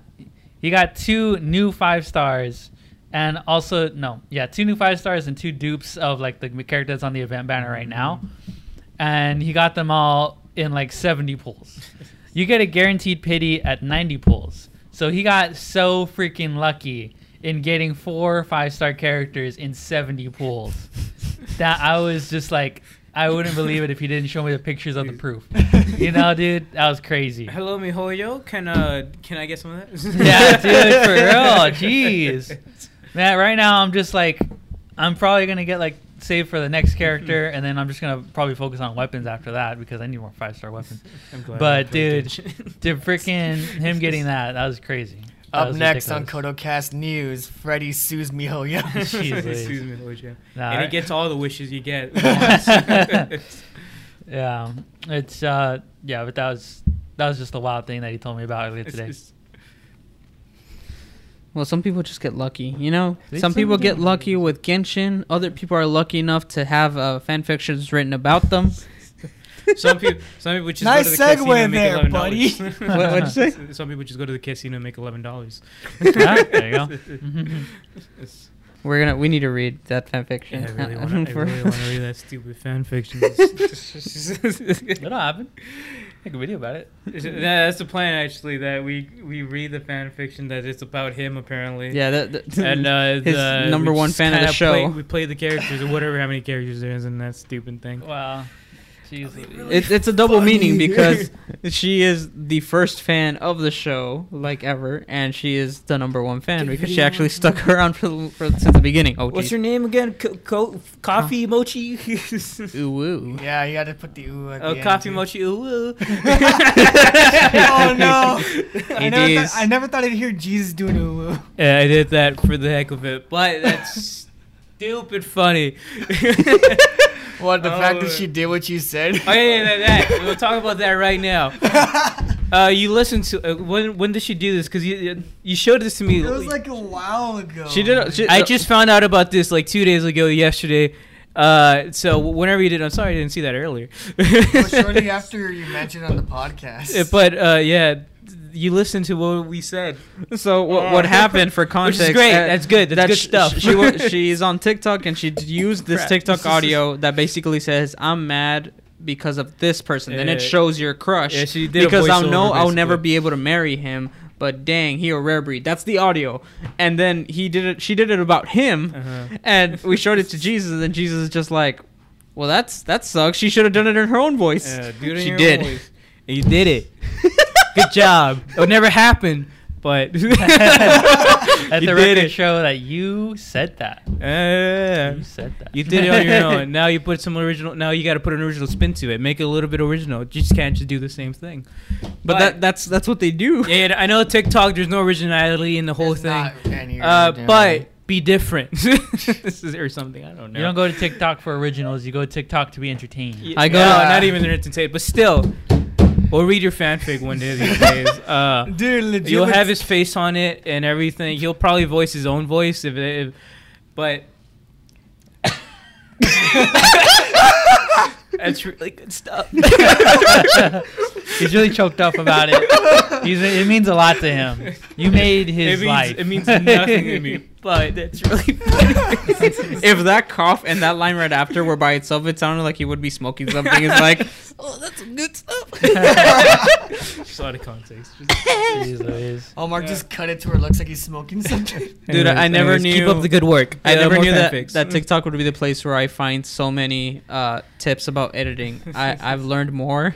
he got two new five stars, and also no, yeah, two new five stars and two dupes of like the characters on the event banner right now, and he got them all in like seventy pulls. You get a guaranteed pity at 90 pulls. So he got so freaking lucky in getting four five star characters in 70 pulls that I was just like, I wouldn't believe it if you didn't show me the pictures of the proof. You know, dude, that was crazy. Hello, mihoyo. Can uh, can I get some of that? Yeah, dude, for real. Jeez. Man, right now I'm just like, I'm probably gonna get like save for the next character, and then I'm just gonna probably focus on weapons after that because I need more five star weapons. I'm glad I But dude, attention. to freaking him getting that, that was crazy. That Up was next on ridiculous. Code-O Cast News, Freddy sues Mihoyo. Jeez. Excuse me, Nah, and I- he gets all the wishes you get. Yeah, it's uh, yeah, but that was that was just a wild thing that he told me about earlier today. it's- Well, some people just get lucky, you know. They Some people get lucky with Genshin. Other people are lucky enough to have uh, fan fictions written about them. Some people, some people just Nice go to the casino segue and make there, eleven buddy. dollars. What- what'd you say? Some people just go to the casino and make eleven dollars. There you go. We're gonna. We need to read that fan fiction. Yeah, I really want to. I really want to read that stupid fan fiction. It'll happen. Make a video about it. That's the plan, actually. That we we read the fan fiction that it's about him, apparently. yeah, that, that- And uh, his the- number one fan of the show. Play, we play the characters or whatever, how many characters there is in that stupid thing. Wow. Jeez. It's it's a double meaning because she is the first fan of the show, like ever, and she is the number one fan Get because she actually on- stuck around for, the- for since the beginning. Oh, What's geez. your name again? Co- co- coffee mochi. Ooh, ooh. yeah, you got to put the ooh at oh, the coffee end, mochi. Ooh. ooh. oh no! I never, is. thought, I never thought I'd hear Jesus doing ooh. ooh. Yeah, I did that for the heck of it, but that's stupid funny. What the fact Oh. that she did what you said? Oh yeah, yeah, that, that. We'll talk about that right now. Uh, you listened to uh, when? When did she do this? Because you you showed this to me. It was like a while ago. She did. She, I just found out about this like two days ago, yesterday. Uh, so whenever you did, I'm sorry I didn't see that earlier. Well, shortly after you mentioned on the podcast. But uh, yeah, you listened to what we said. So what, what happened for context? Which is great. uh, That's good. That's good stuff. She wa- she's on TikTok and she used this Crap. TikTok audio that basically says, "I'm mad because of this person." Then it shows your crush. Yeah, she did because I'll know I'll never be able to marry him. But dang, he a rare breed. That's the audio. And then he did it. She did it about him, Uh-huh. and we showed it to Jesus, and Jesus is just like, "Well, that's that sucks. She should have done it in her own voice." Yeah, She did. voice. You did it. Good job. It would never happen, but At You the did record it. show that you said that. Uh, You said that. you did it on your own. Now you put some original. Now you got to put an original spin to it. Make it a little bit original. You just can't just do the same thing. But that that's that's what they do. yeah, yeah, I know TikTok. There's no originality in the whole There's thing. not any Uh, originality. but be different. this is or something. I don't know. You don't go to TikTok for originals. You go to TikTok to be entertained. Yeah, I go- no, not even entertained, but still. We'll read your fanfic one day these days. Uh, dude, legit. you'll have his face on it and everything. He'll probably voice his own voice if, if but that's really good stuff. He's really choked up about it. He's, it means a lot to him. You made his it means, life. It means nothing to me, but that's really funny. if that cough and that line right after were by itself, it sounded like he would be smoking something. It's like, oh, that's some good stuff. Just out of context. Jeez Louise. Oh, Mark Yeah. just cut it to where it looks like he's smoking something. Dude, I never knew- Keep up the good work. I Yeah, never knew that, fanfics. that TikTok would be the place where I find so many uh, tips about editing. I, I've learned more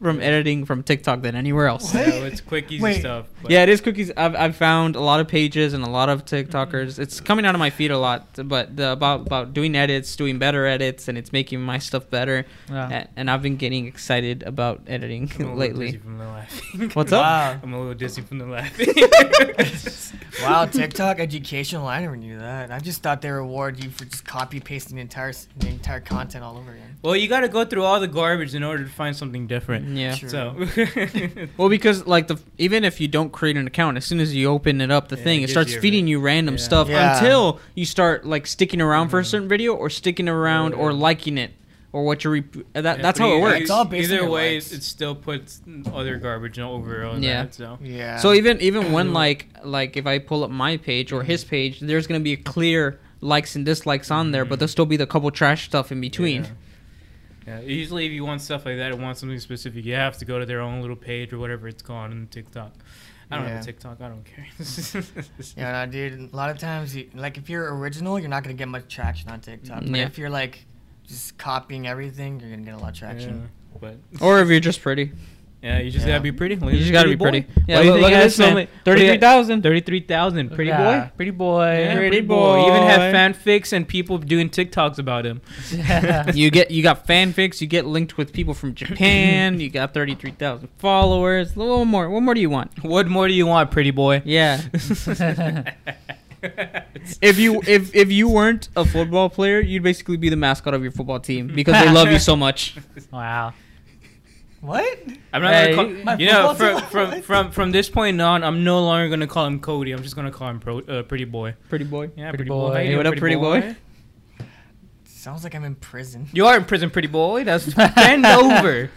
from editing from TikTok than anywhere else. Yeah, it's quick, easy Wait. stuff. but- Yeah, it is cookies. I've, I've found a lot of pages and a lot of TikTokers. It's coming out of my feed a lot, but the, about about doing edits, doing better edits, and it's making my stuff better. Yeah. A- And I've been getting excited about editing I'm a lately. dizzy from the laughing. What's up? Wow. I'm a little dizzy from the laughing. Wow, TikTok educational. I never knew that. I just thought they reward you for just copy pasting the entire the entire content all over again. well, you got to go through all the garbage in order to find something different. Yeah. True. So, Well, because like the even if you don't create an account, as soon as you open it up, the Yeah, thing it it starts you feeding everything. you random Yeah. stuff Yeah. until you start like sticking around for a Mhm. certain video or sticking around or Yeah. liking it or what you're. Rep- that, Yeah, that's how it works. It's all based on Either your way, likes. it still puts other garbage over on Yeah. that. So, Yeah. So even even when like like if I pull up my page or his page, there's gonna be a clear likes and dislikes on there, but Mhm. there'll still be the couple trash stuff in between. Yeah. yeah. Usually, if you want stuff like that, or want something specific, you have to go to their own little page or whatever it's called on TikTok. I don't Yeah. have a TikTok. I don't care. Yeah, no, dude. A lot of times, you, like if you're original, you're not gonna get much traction on TikTok. But Yeah. if you're like just copying everything, you're gonna get a lot of traction. Yeah, but Or if you're just pretty, yeah, you just Yeah. gotta be pretty. you just gotta be pretty. Yeah, Yeah, look, look, look at at this this man, thirty-three thousand. Thirty-three thousand. Pretty Yeah, boy. Pretty boy. Yeah, Pretty pretty boy. Even have boy. fanfics and people doing TikToks about him. you get you got fanfics. You get linked with people from Japan. you got thirty three thousand followers. One more. What more do you want? What more do you want, pretty boy? Yeah. if you if if you weren't a football player, you'd basically be the mascot of your football team because they love you so much. wow. What? I'm not Hey, gonna my call. You know, football from from, from from this point on, I'm no longer gonna call him Cody. I'm just gonna call him pro, uh, pretty boy. Pretty boy. Yeah, Pretty pretty, boy. boy. How you Hey, doing, what up, pretty boy? Sounds like I'm in prison. You are in prison, pretty boy. That's bend over.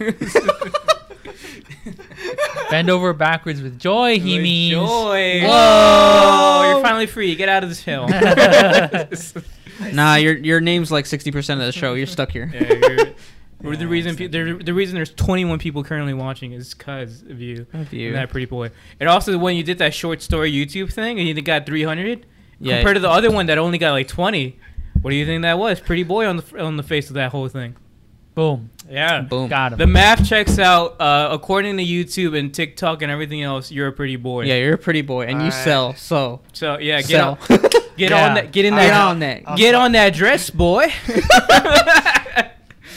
Bend over backwards with joy, he With means. Joy. Whoa. Whoa! You're finally free. Get out of this hell. Nah, your your name's like sixty percent of the show. You're stuck here. Yeah, you're- we're the reason pe- the, the reason there's 21 people currently watching is because of you. Of you. And that pretty boy. And also when you did that short story YouTube thing and you got 300 Yeah. compared to the other one that only got like 20. What do you think that was? Pretty boy on the on the face of that whole thing. Boom. Yeah. Boom. Got him. The math checks out. Uh, according to YouTube and TikTok and everything else, you're a pretty boy. Yeah, you're a pretty boy, and you Alright. sell. So So yeah, get sell. on, get Yeah. on that, get in Get on that. I'll get sell. on that dress, boy.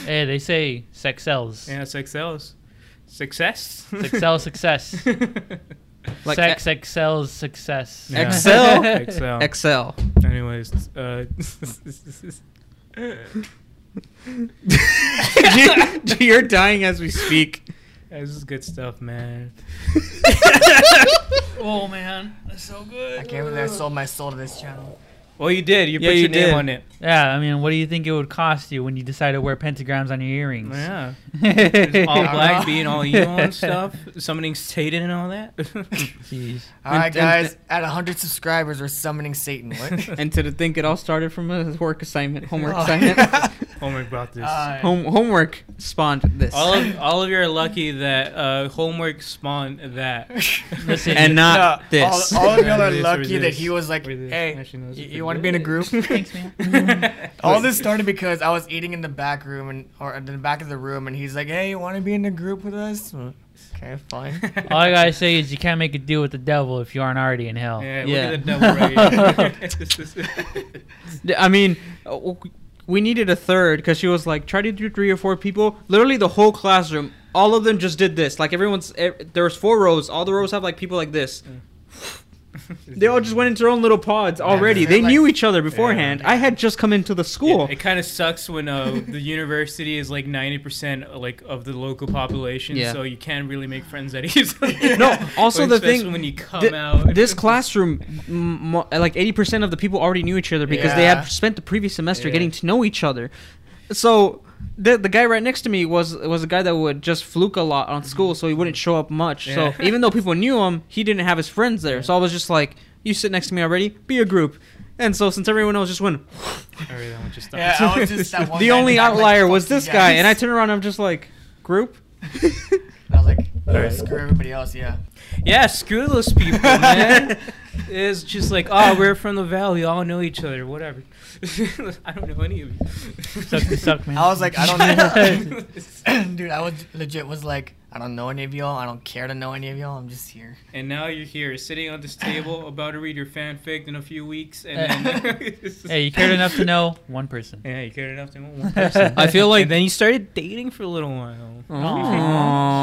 Hey, they say sex sells. yeah, sex sells. Success. Sex sells success. Like sex excels success. Yeah. Excel? Excel. Excel. Anyways, uh, you're dying as we speak. this is good stuff, man. Oh man, that's so good. I can't believe I sold my soul to this channel. Well, you did. You Yeah, put you your name on it. Yeah, I mean, what do you think it would cost you when you decide to wear pentagrams on your earrings? Yeah. Yeah. all black being all you and stuff. Summoning Satan and all that. Jeez. All right, And- and- guys. At 100 subscribers, we're summoning Satan. What? And to think it all started from a work assignment, homework Oh. assignment. Homework brought this. Uh, Home homework spawned this. all of all of you are lucky that uh, homework spawned that. Listen, and not No, this. All, all of y'all are lucky that he was like, "Hey, Actually, no, this you, you want to be in a group?" Thanks, man. all this started because I was eating in the back room and or in the back of the room, and he's like, "Hey, you want to be in a group with us?" Okay, fine. All I gotta say is you can't make a deal with the devil if you aren't already in hell. Yeah, Yeah. look at the devil right here. I mean, uh, we needed a third because she was like, try to do three or four people. Literally, the whole classroom, all of them just did this. Like everyone's, there was four rows. All the rows have like people like this. Mm. They all just went into their own little pods already. they're They like- knew each other beforehand. I had just come into the school. It, it kind of sucks when uh, the university is like ninety percent like of the local population, Yeah. so you can't really make friends that easily. No, also the thing- when you come Thi- out. this classroom, m- mo- like eighty percent of the people already knew each other because they had spent the previous semester Yeah. getting to know each other. So the the guy right next to me was was a guy that would just fluke a lot on school, so he mm-hmm. wouldn't show up much. So even though people knew him, he didn't have his friends there. So I was just like, "You sit next to me already. Be a group." And so since everyone else just went, Alright, that one just. Yeah, I was just that one the only in like, outlier was you this guy, and I guys." turned around. I'm just like, "Group." I was like, Alright. screw everybody else. Yeah. Yeah, screw those people, man. it's just like, oh, we're from the valley, all know each other, whatever. I don't know any of you. Suck to suck, man. I was like, I don't, know. dude. I was legit was like, I don't know any of y'all. I don't care to know any of y'all. I'm just here. and now you're here, sitting on this table, about to read your fanfic in a few weeks, and then. hey, you cared enough to know one person. Yeah, you cared enough to know one person. I feel like and then you started dating for a little while. Aww,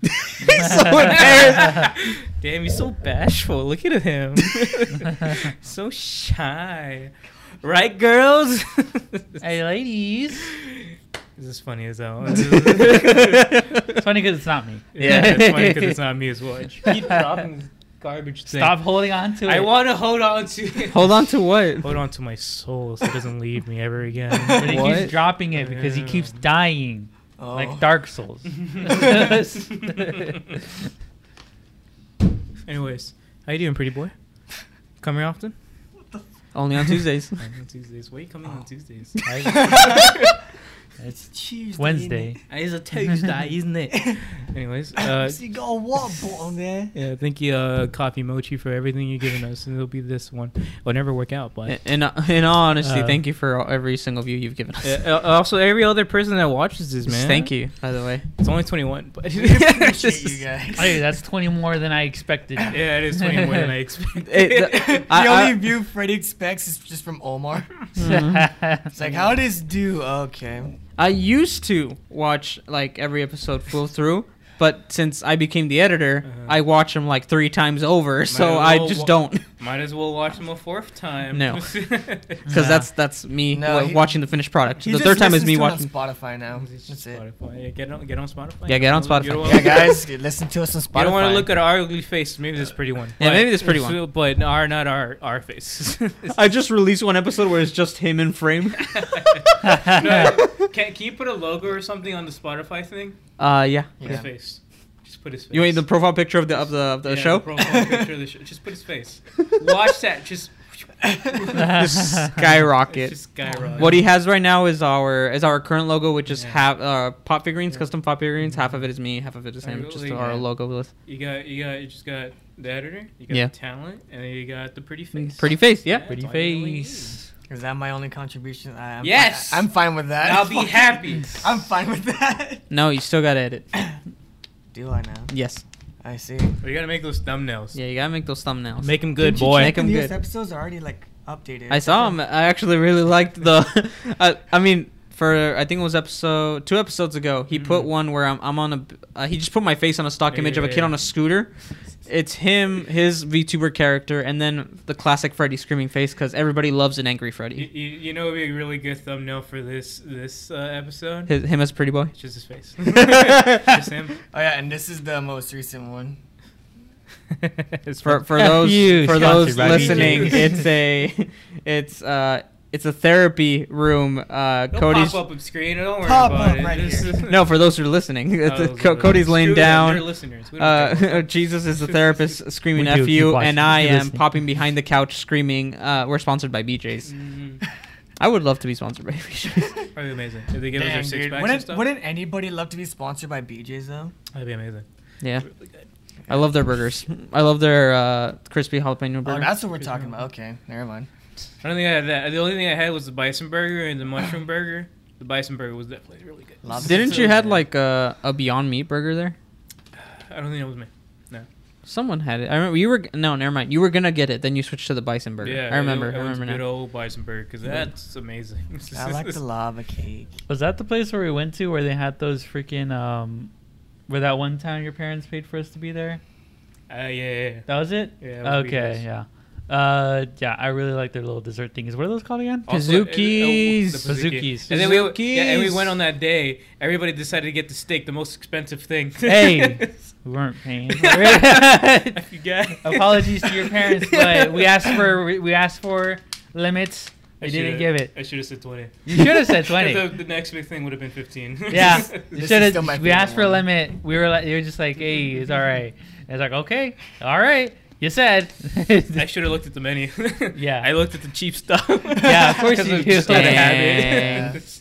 he's so cute. He's so embarrassed. Damn, he's so bashful. Look at him. so shy. Right, girls? hey, ladies. This is funny as hell. It's funny because it's not me. yeah, it's funny because it's not me as well. I keep dropping this garbage thing. Stop holding on to it. I want to hold on to it. Hold on to what? Hold on to my soul so it doesn't leave me ever again. But he What? keeps dropping it because he keeps dying. Oh. Like Dark Souls. Anyways, how you doing, pretty boy? Come here often? Only on Tuesdays. on Tuesdays. Why are you coming on oh. Tuesdays? It's Tuesday, Wednesday. It's a Tuesday, isn't it? Anyways, uh, so you got a what bottom there? yeah, thank you, uh, Coffee Mochi, for everything you've given us, and it'll be this one. It'll never work out, but in, in all honesty, Uh, thank you for every single view you've given us. Uh, uh, also every other person that watches this, man. Thank you, by the way. It's only 21, but appreciate you guys. Hey, that's 20 more than I expected. yeah, it is 20 more than I expected. It- the- the I- only I- view Freddy expects is just from Omar. Mhm. It's like, how does do? Okay. I used to watch like every episode full through, but since I became the editor, Uh-huh. I watch them like three times over. So I just don't, Might as well watch them a fourth time. No. Because because that's that's me No, wa- he- watching the finished product. The third time is me to it on watching. Spotify now. That's it. Spotify. Yeah, get on, get on Spotify. Yeah, get on You Spotify. don't Yeah, wanna- guys, listen to us on Spotify. You don't want to look at our ugly face. Maybe this pretty one. Yeah, But- maybe this pretty one. But our not our our face. I just released one episode where it's just him in frame. No, can, can you put a logo or something on the Spotify thing? Uh, yeah. Put Yeah. his face. Just put his face. You mean the profile picture of the of the of the Yeah, show? profile picture of the show. Just put his face. Watch that. Just. Just skyrocket. Just skyrocket. What he has right now is our is our current logo, which is Yeah. half uh, pop figurines, Yeah. custom pop figurines. Half of it is me, half of it is him. Just really? our Yeah. logo list. You got, you got, you just got the editor, you got Yeah. the talent, and then you got the pretty face. Pretty face, yeah. Yeah. Pretty That's all you really face. Is that my only contribution? I, I'm Yes! I, am fine with that. I'll be happy. I'm fine with that. No, you still gotta edit. Do I now? Yes. I see. We gotta make those thumbnails. Yeah, you gotta make those thumbnails. Make them good, Didn't boy. Make them the good. newest episodes are already like updated. I saw him. I actually really liked the. I, I mean, for I think it was episode two episodes ago. He put Mhm. one where I'm I'm on a. Uh, he just put my face on a stock Yeah, image of a kid yeah. on a scooter. It's him, his VTuber character, and then the classic Freddy screaming face because everybody loves an angry Freddy. you, you know, it'd be a really good thumbnail for this this uh, episode. His, him as pretty boy. It's just his face. just him. Oh yeah, and this is the most recent one. For for those you, for those listening, it's a it's uh it's a therapy room. Uh, Don't Cody's pop up a screen. Don't worry Pop about up it. right This no for those who are listening. Oh, it's- those Co- are- Cody's laying screw down. listeners. We don't care. Uh, Jesus is the therapist screaming We do "f you," and I am listening. popping behind the couch screaming. Uh, we're sponsored by BJ's. Mhm. I would love to be sponsored by BJ's. That'd be amazing. If they give us their six dude. packs Wouldn't, stuff, wouldn't anybody love to be sponsored by BJ's though? that'd be amazing. yeah, Really. I love their burgers. I love their uh, crispy jalapeno Oh, burger. that's what we're talking about. Okay, never mind. I don't think I had that. The only thing I had was the bison burger and the mushroom burger. The bison burger was definitely really good. Love Didn't So you had like a, a Beyond Meat burger there? I don't think it was me. No. Someone had it. I remember you were no, never mind. You were gonna get it, then you switched to the bison burger. Yeah, I remember. I, I went to good now. old bison burger because that's amazing. I like the lava cake. Was that the place where we went to where they had those freaking um, where that one time your parents paid for us to be there? Uh, yeah, yeah, yeah. That was it. Yeah, that was okay, yeah. Uh, yeah, I really like their little dessert things. What are those called again? Also, uh, uh, the pizookie. Pizookies. And then we yeah, and we went on that day. Everybody decided to get the steak, the most expensive thing. Hey. We weren't paying. I forgot. Apologies to your parents, but we asked for we asked for limits. I They didn't give it. I should have said twenty. You should have said twenty. the, the next big thing would have been fifteen. Yeah, you should still my have. We asked for a one. limit. We were like, you were just like, hey, it's all right. And it's like, okay, all right. You said. I should have looked at the menu. Yeah. I looked at the cheap stuff. Yeah, of course you I'm do. just out of habit.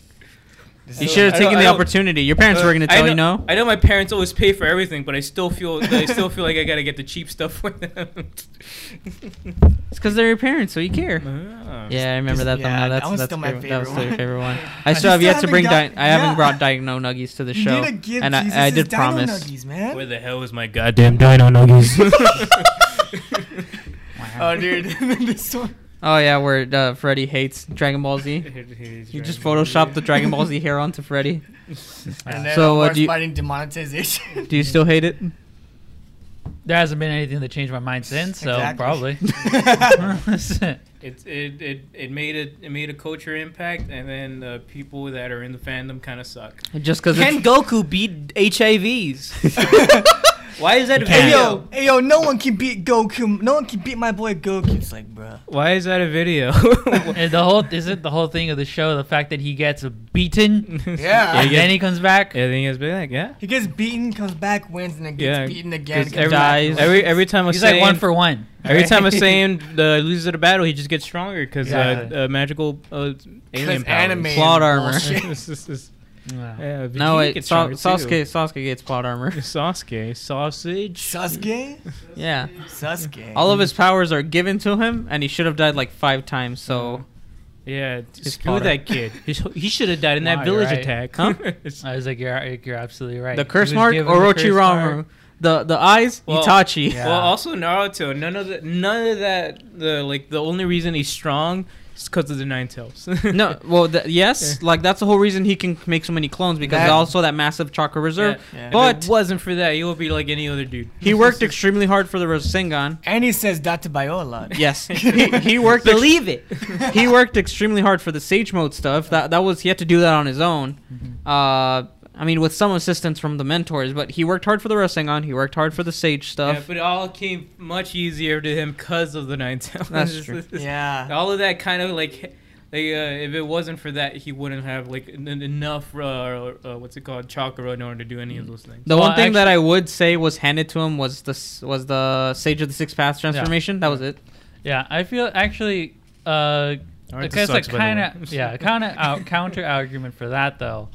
You should have taken the opportunity. Your parents Uh, were gonna tell know, you no. I know my parents always pay for everything, but I still feel I still feel like I gotta get the cheap stuff for them. It's because they're your parents, so you care. Ah. Yeah, I remember that. yeah, Yeah, that that's was that's still my favorite- That was still your one. favorite one. I I still have yet to bring. got- Di- I haven't yeah. brought Dino Nuggies to the You show, need to give and Jesus I, I did dino promise. nuggies, man. Where the hell is my goddamn dino nuggies? Oh, dude, this one. Oh yeah, where uh, Freddy hates Dragon Ball Z. You just photoshopped the Dragon Ball Z hair onto Freddy. And then So, uh, do you- fighting demonetization. Do you still hate it? There hasn't been anything that changed my mind since, so Exactly. probably. It, it, it, it made it it made a culture impact, and then uh, people that are in the fandom kind of suck. Just because Can Goku beat HIVs? Why is that a video? hey yo, no one can beat Goku. No one can beat my boy Goku. It's like, bruh. Why is that a video? And the whole isn't the whole thing of the show the fact that he gets beaten Yeah. and then he comes back. Everything has been like yeah. He gets beaten, comes back, wins, and then gets Yeah, beaten again. 'cause comes every, dies. every every time a He's like one for one. every time a Right? Saiyan uh, loses at a battle, he just gets stronger because Yeah. uh, uh, magical uh, alien powers. anime Plot armor. Bullshit. This is- this- Wow. yeah, no, wait, gets Sa- stronger, too. Sasuke. Sasuke gets plot armor. Sasuke, sausage. Sasuke? Yeah, Sasuke. all of his powers are given to him, and he should have died like five times. So Yeah, His screw powder. that kid. He's, he should have died in Wow, that you're village right. attack. Huh? I was like, you're you're absolutely right. the curse mark, given the Orochimaru. The the eyes, Well, Itachi. Yeah. Well, also Naruto. None of the none of that. The like the only reason he's strong is because of the nine tails. No, well, the, yes, like that's the whole reason he can make so many clones because That- also that massive chakra reserve. Yeah. Yeah. If But- it wasn't for that, he would be like any other dude. He worked extremely hard for the Rasengan. and he says that to Bio a lot. Yes, he, he worked. Believe it. he worked extremely hard for the Sage Mode stuff. That that was he had to do that on his own. Mm-hmm. Uh, I mean, with some assistance from the mentors, but he worked hard for the Rasengan. He worked hard for the Sage stuff. Yeah, but it all came much easier to him because of the nine tails. That's true. Yeah. All of that kind of like, like uh, if it wasn't for that, he wouldn't have like en- enough. Uh, uh, what's it called, chakra in order to do any of those things. the Well, one thing that I would say was handed to him was the was the Sage of the Six Paths transformation. That was it. Yeah, I feel actually. Uh, I Naruto guess like sucks, by the kind of yeah, kind of out, counter argument for that though,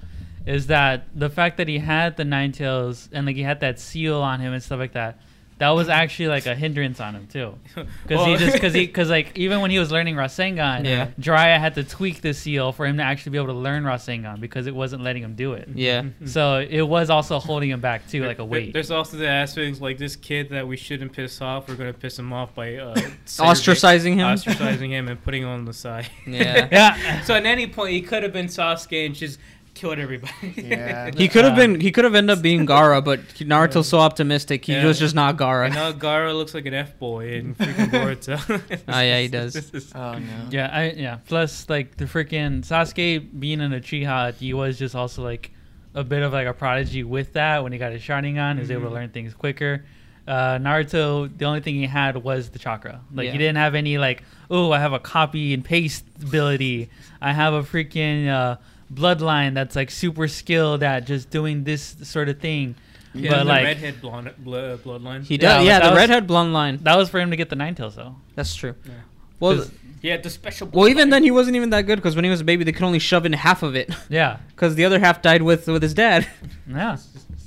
is that the fact that he had the nine tails and like he had that seal on him and stuff like that, that was actually like a hindrance on him too, because Well- he just because he because like even when he was learning Rasengan, Yeah. Jiraiya had to tweak the seal for him to actually be able to learn Rasengan because it wasn't letting him do it. Yeah. So it was also holding him back too, like a weight. There's also the aspects like this kid that we shouldn't piss off. We're gonna piss him off by uh, Ostracizing him. ostracizing him, and putting him on the side. Yeah. Yeah. so at any point, he could have been Sasuke and just killed everybody. Yeah. He could have Uh, been. He could have ended up being Gaara, but Naruto's so optimistic. He Yeah. was just not And Gaara. now Gaara looks like an F boy in freaking Boruto. Oh, yeah, he does. Oh no. Yeah, I yeah. Plus, like the freaking Sasuke being in a Uchiha, he was just also like a bit of like a prodigy with that. When he got his Sharingan, he was able to Mhm. learn things quicker. uh, Naruto, the only thing he had was the chakra. Like Yeah. he didn't have any like, oh, I have a copy and paste ability. I have a freaking uh, bloodline that's like super skilled at just doing this sort of thing. Yeah, but the like redhead blonde blo- uh, bloodline. He does. but Yeah, the was- redhead blonde line. that was for him to get the nine tails though. That's true. Yeah. Well, 'Cause- He had the special. well, even bloodline. then he wasn't even that good because when he was a baby, they could only shove in half of it Yeah, because the other half died with with his dad. yeah,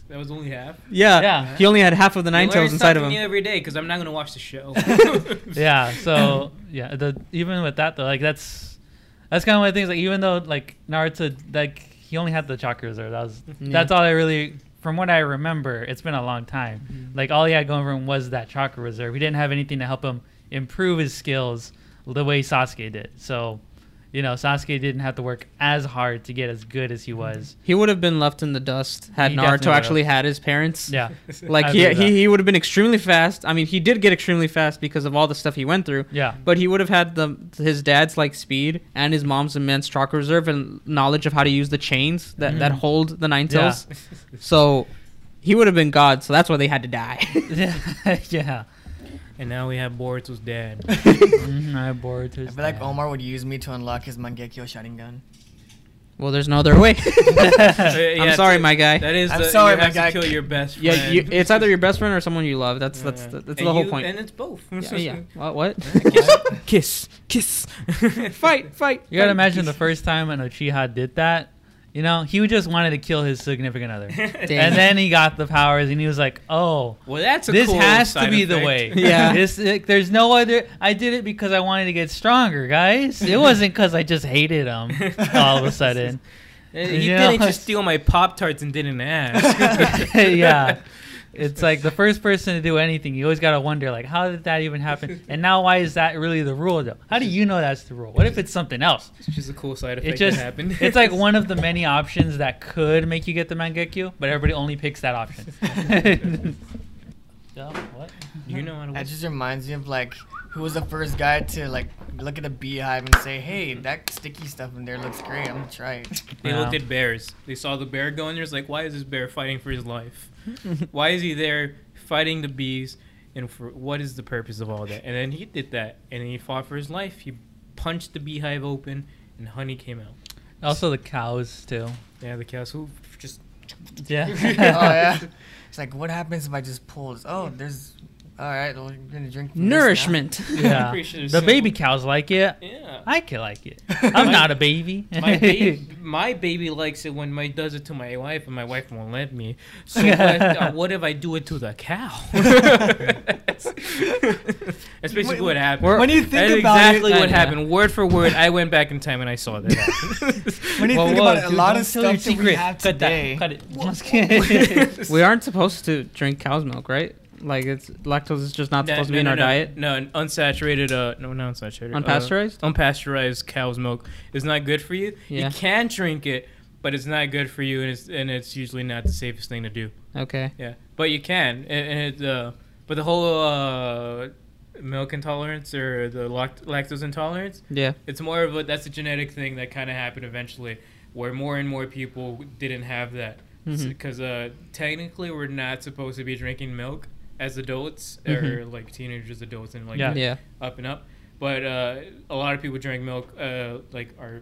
that was only half. yeah, Yeah. He only had half of the nine tails inside of something new him. every day because I'm not gonna watch the show. yeah. So yeah, the even with that though, like that's that's kind of one of the things. Like even though like Naruto, like he only had the chakra reserve. That was Yeah. that's all I really. From what I remember, it's been a long time. Mm-hmm. Like all he had going for him was that chakra reserve. He didn't have anything to help him improve his skills the way Sasuke did. So, you know, Sasuke didn't have to work as hard to get as good as he was. He would have been left in the dust had He Naruto actually had his parents. Yeah, Like he, that. he, he would have been extremely fast. I mean, he did get extremely fast because of all the stuff he went through. yeah, But he would have had the his dad's like speed and his mom's immense chakra reserve and knowledge of how to use the chains that, that Mhm. hold the nine tails. Yeah. So he would have been God. So that's why they had to die. yeah, yeah. And now we have Boruto's dad. Mhm, I bored to I his feel like dad. Omar would use me to unlock his Mangekyo Sharingan. well, there's no other way. I'm sorry, my guy. That is. I'm the, sorry, you my have guy. to kill your best friend. yeah, you, it's either your best friend or someone you love. That's that's Yeah. the, that's And the whole you- point. And it's both. yeah, yeah. What? what? Kiss. kiss, kiss, fight, fight. You gotta fight. imagine the first time an Uchiha did that. You know, he just wanted to kill his significant other, and then he got the powers, and he was like, "Oh, Well, that's a this cool has to side be the way." Yeah. this like, there's no other. I did it because I wanted to get stronger, guys. It wasn't because I just hated him all of a sudden. You You didn't know? just steal my Pop Tarts and didn't ask. yeah. It's like the first person to do anything, you always gotta wonder, like, how did that even happen? And now, why is that really the rule, though? How do you know that's the rule? What if it's something else? It's just a cool side effect It just that happened. it's like one of the many options that could make you get the Mangekyo, but everybody only picks that option. Yeah, what? you know how to. That just reminds me of like who was the first guy to like look at a beehive and say, "Hey, mm-hmm. that sticky stuff in there looks great. I'm gonna try it." They Wow. looked at bears. They saw the bear going there. It's like, why is this bear fighting for his life? why is he there fighting the bees? And for what is the purpose of all that? And then he did that, and he fought for his life. He punched the beehive open, and honey came out. Also the cows too. Yeah, the cows who just Yeah. oh yeah. It's like, what happens if I just pull this? Oh, there's. All right, well, you're gonna drink from this now. Nourishment. yeah. Pretty The simple. baby cows like it. Yeah. I can like it. I'm My- not a baby. my baby, my baby likes it when my does it to my wife, and my wife won't let me. So what, uh, what if I do it to the cow? That's basically what happened. When you think That's about exactly it, what Yeah. happened, word for word. I went back in time and I saw that. When you Whoa, think whoa, about it, a dude, lot of stuff that we secret. have Cut today. that. Cut it. Just kidding. we aren't supposed to drink cow's milk, right? Like it's lactose is just not No, supposed to no, be in no, our no. diet. No, an unsaturated. Uh, no, not unsaturated. uh, Unpasteurized? unpasteurized cow's milk is not good for you. Yeah. You can drink it, but it's not good for you, and it's and it's usually not the safest thing to do. Okay. Yeah, but you can, and, and it, uh, but the whole uh, milk intolerance or the lact- lactose intolerance, Yeah. it's more of a that's a genetic thing that kind of happened eventually, where more and more people didn't have that because uh, technically we're not supposed to be drinking milk as adults or Mhm. like teenagers, adults, and like Yeah. Yeah. up and up. But uh, a lot of people drank milk, uh, like our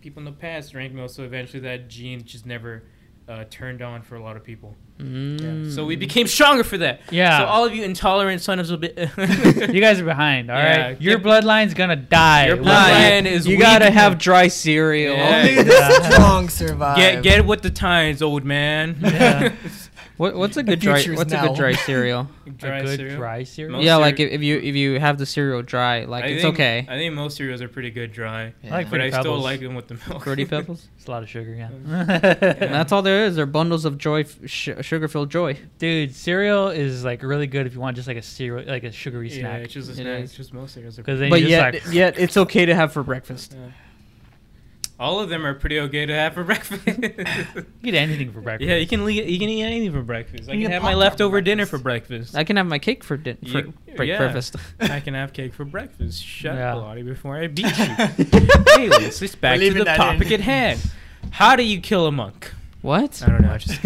people in the past drank milk, so eventually that gene just never uh, turned on for a lot of people. Mm. Yeah. So we became stronger for that. Yeah. So all of you intolerant sons of a bit. you guys are behind, all right. Yeah, Your bloodline's gonna die. Your bloodline day. is you weak. gotta have dry cereal. Yeah. Only the strong survive. Get get with the times, old man. Yeah. What, what's a good dry? future is What's a good dry cereal? dry a good cereal. dry cereal. Most yeah, like if, if you if you have the cereal dry, like I it's think- okay. I think most cereals are pretty good dry, Yeah. I like but Fruity I still like them with the milk. Fruity Pebbles. It's a lot of sugar, yeah. And that's all there is. They're bundles of joy, sh- sugar-filled joy. Dude, cereal is like really good if you want just like a cereal, like a sugary snack. Yeah, snack. it's just a It snack. is. It's just most cereals are. Because then But yet, like, yet it's okay to have for breakfast. Yeah. All of them are pretty okay to have for breakfast. you eat anything for breakfast. yeah, you can le- you can eat anything for breakfast. I You can can have my Pop-Tart for leftover dinner for breakfast. I can have my cake for din- for You- break- yeah. breakfast. I can have cake for breakfast. Shut Yeah. up, Lottie, before I beat you. Anyways, let's back We're to leaving the that topic in. at hand. How do you kill a monk? what? I don't know. I just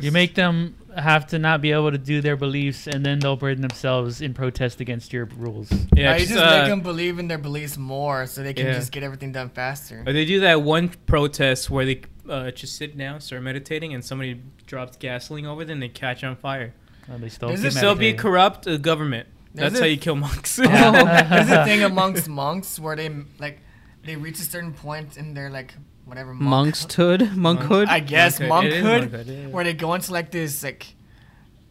You make them have to not be able to do their beliefs, and then they'll burden themselves in protest against your rules. Yeah, Yeah, you just, just uh, make them believe in their beliefs more, so they can Yeah. just get everything done faster. Or they do that one protest where they uh, just sit down, start meditating, and somebody drops gasoline over them and they catch on fire. Uh, they still There's keep a- So be corrupt uh, government. There's That's a- how you kill monks. There's a thing amongst monks where they like they reach a certain point in their like whatever monk- Monkshood, monkhood. I guess Monkhood. It is monkhood, monkhood, yeah. where they go into like this like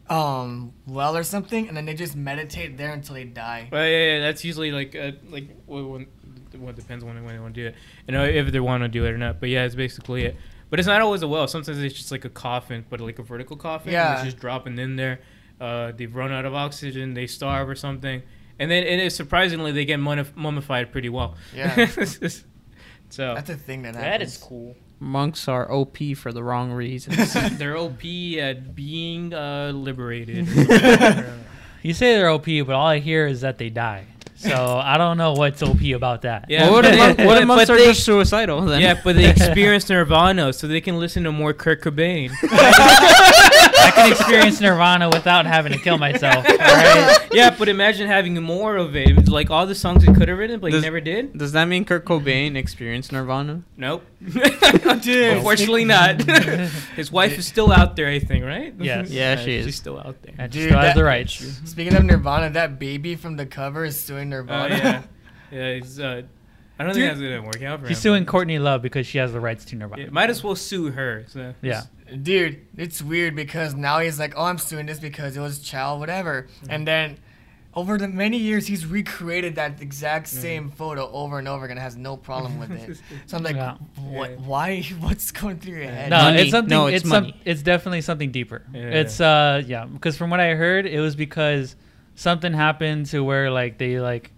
um well or something, and then they just meditate there until they die. Well, yeah, yeah, that's usually like uh, like what, what, what depends on when, when they want to do it, and uh, if they want to do it or not. But yeah, it's basically it. But it's not always a well. Sometimes it's just like a coffin, but like a vertical coffin. and Yeah. it's just dropping in there. Uh, they've run out of oxygen. They starve or something, and then and it's surprisingly they get mummified pretty well. Yeah. so That's a thing that happens. that is cool. Monks are OP for the wrong reasons. They're OP at being uh, liberated. You say they're OP, but all I hear is that they die. So I don't know what's OP about that. Yeah, what if, but mon- what if monks are they- just suicidal then? yeah, but they experience Nirvana, so they can listen to more Kurt Cobain. I can experience Nirvana without having to kill myself. All right? yeah, but imagine having more of it. It's Like all the songs he could have written, but he Does- never did. Does that mean Kurt Cobain experienced Nirvana? Nope. Dude. Unfortunately, not. His wife is still out there, I think, right? Yes. Yeah, she is. She's still out there. And Dude, still has that- the rights. Speaking of Nirvana, that baby from the cover is suing Oh Nirvana. yeah, yeah. He's, uh, I don't Dude. think that's gonna work out for She's him. suing Courtney Love because she has the rights to Nirvana. Yeah, might as well sue her. So. Yeah. Dude, it's weird because now he's like, oh, I'm suing this because it was child, whatever. And then over the many years, he's recreated that exact same photo over and over again. Has no problem with it. So I'm like, Yeah. what? Yeah. Why? What's going through your head? No, Money. it's something. No, it's it's some, money. It's definitely something deeper. Yeah. It's uh yeah because from what I heard, it was because something happened to where like they like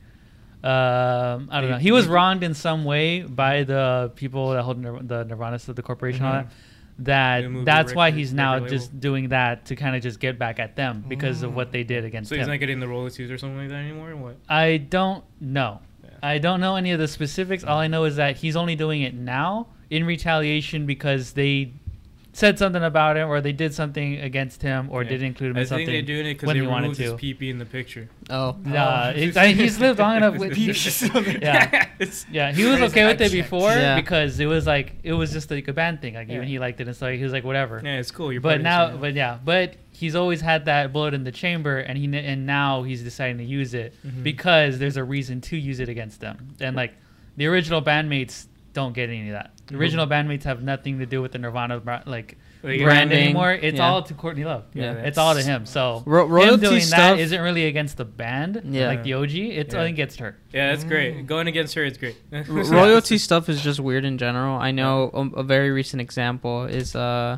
um I don't know. He was wronged in some way by the people that hold Nir- the Nirvana, so the corporation, all Mhm. that. That They moved the that's why he's now just label. doing that to kind of just get back at them because of Mm. what they did against him. So he's him. not getting the royalties or something like that anymore. What? I don't know. Yeah. I don't know any of the specifics. All I know is that he's only doing it now in retaliation because they said something about him or they did something against him or Yeah. didn't include him I in think something. they're doing it because when they he wanted removed his to. pee in the picture. Oh. Nah, Oh. it's- I mean, he's lived long enough with. Peep. yeah, yeah, he was okay with it before Yeah. because it was like it was just like a band thing. Like Yeah. even he liked it and so he was like whatever. yeah, it's cool. You're but partying, now, so- but yeah, but he's always had that bullet in the chamber, and he and now he's deciding to use it Mhm. because there's a reason to use it against them. And like the original bandmates don't get any of that. The original bandmates have nothing to do with the Nirvana bra- like Like, brand branding, anymore. It's yeah. all to Courtney Love. Yeah, it's all to him. So Ro- him royalty doing stuff- that isn't really against the band, Yeah. like the OG. It's Yeah. only against her. Yeah, that's great. Mm. Going against her is great. R- royalty stuff is just weird in general. I know a, a very recent example is uh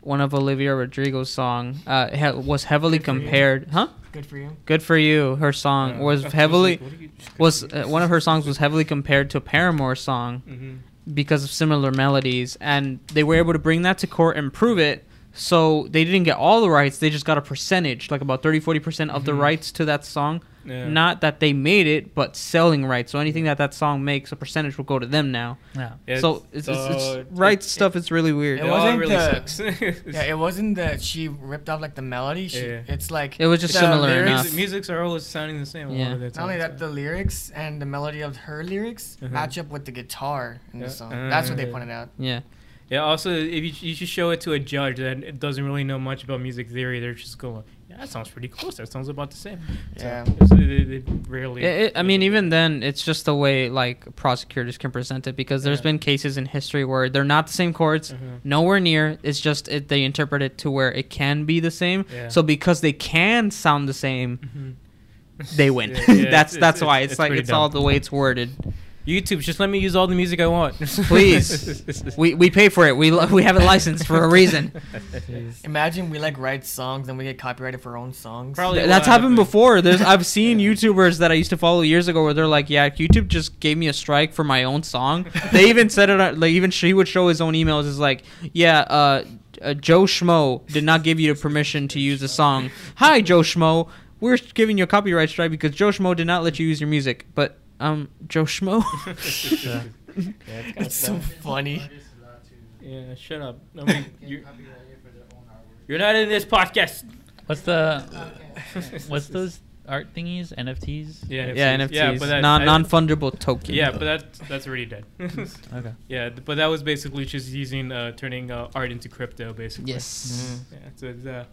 one of Olivia Rodrigo's song uh he- was heavily Good for you. compared, huh? Good for you. Good for you. Her song was I heavily like, you- was uh, one of her songs was heavily compared to a Paramore song Mhm. Because of similar melodies and they were able to bring that to court and prove it. So they didn't get all the rights, they just got a percentage, like about 30 40% of the Mhm. rights to that song. Yeah. Not that they made it, but selling rights. So anything that that song makes, a percentage will go to them now. Yeah. Yeah, so it's, it's, so it's rights it- stuff. It's really weird. It It wasn't really the- sucks. Yeah, it wasn't that she ripped off like the melody. She, Yeah. It's like It was just the similar lyrics- enough. Musics are always sounding the same. Yeah. of the Not only that, so. the lyrics and the melody of her lyrics Uh-huh. match up with the guitar in Yeah. the song. That's what they Uh, pointed out. Yeah. Yeah. Also, if you, you should show it to a judge that doesn't really know much about music theory, they're just going, "Yeah, that sounds pretty close. That sounds about the same." Yeah. so they, they rarely. It, it- I mean, even then, it's just the way like prosecutors can present it because there's Yeah. been cases in history where they're not the same chords, Mhm. nowhere near. It's just it, they interpret it to where it can be the same. Yeah. So because they can sound the same, Mhm. they win. Yeah, yeah, that's it's- that's it's- why it's it's, like pretty it's all the way it's worded. YouTube, just let me use all the music I want. Please. we we pay for it. We we have it licensed for a reason. Imagine we like write songs and we get copyrighted for our own songs. Probably- Th- That's happened before. There's I've seen YouTubers that I used to follow years ago where they're like, yeah, YouTube just gave me a strike for my own song. they even said it on- like even she would show his own emails is like, yeah, uh, uh, Joe Schmo did not give you the permission to use the song. Hi, Joe Schmo. We're giving you a copyright strike because Joe Schmo did not let you use your music. But um, Joe Schmo. yeah, it's kinda It's so funny. Yeah, shut up. I mean, you're, You're not in this podcast. What's the what's those art thingies? NFTs. Yeah, Yeah, NFTs. NFTs. Yeah, but that, non I- non fungible token. Yeah, but that that's already dead. Okay. yeah, but that was basically just using uh, turning uh, art into crypto, basically. yes. Yeah, so it's uh,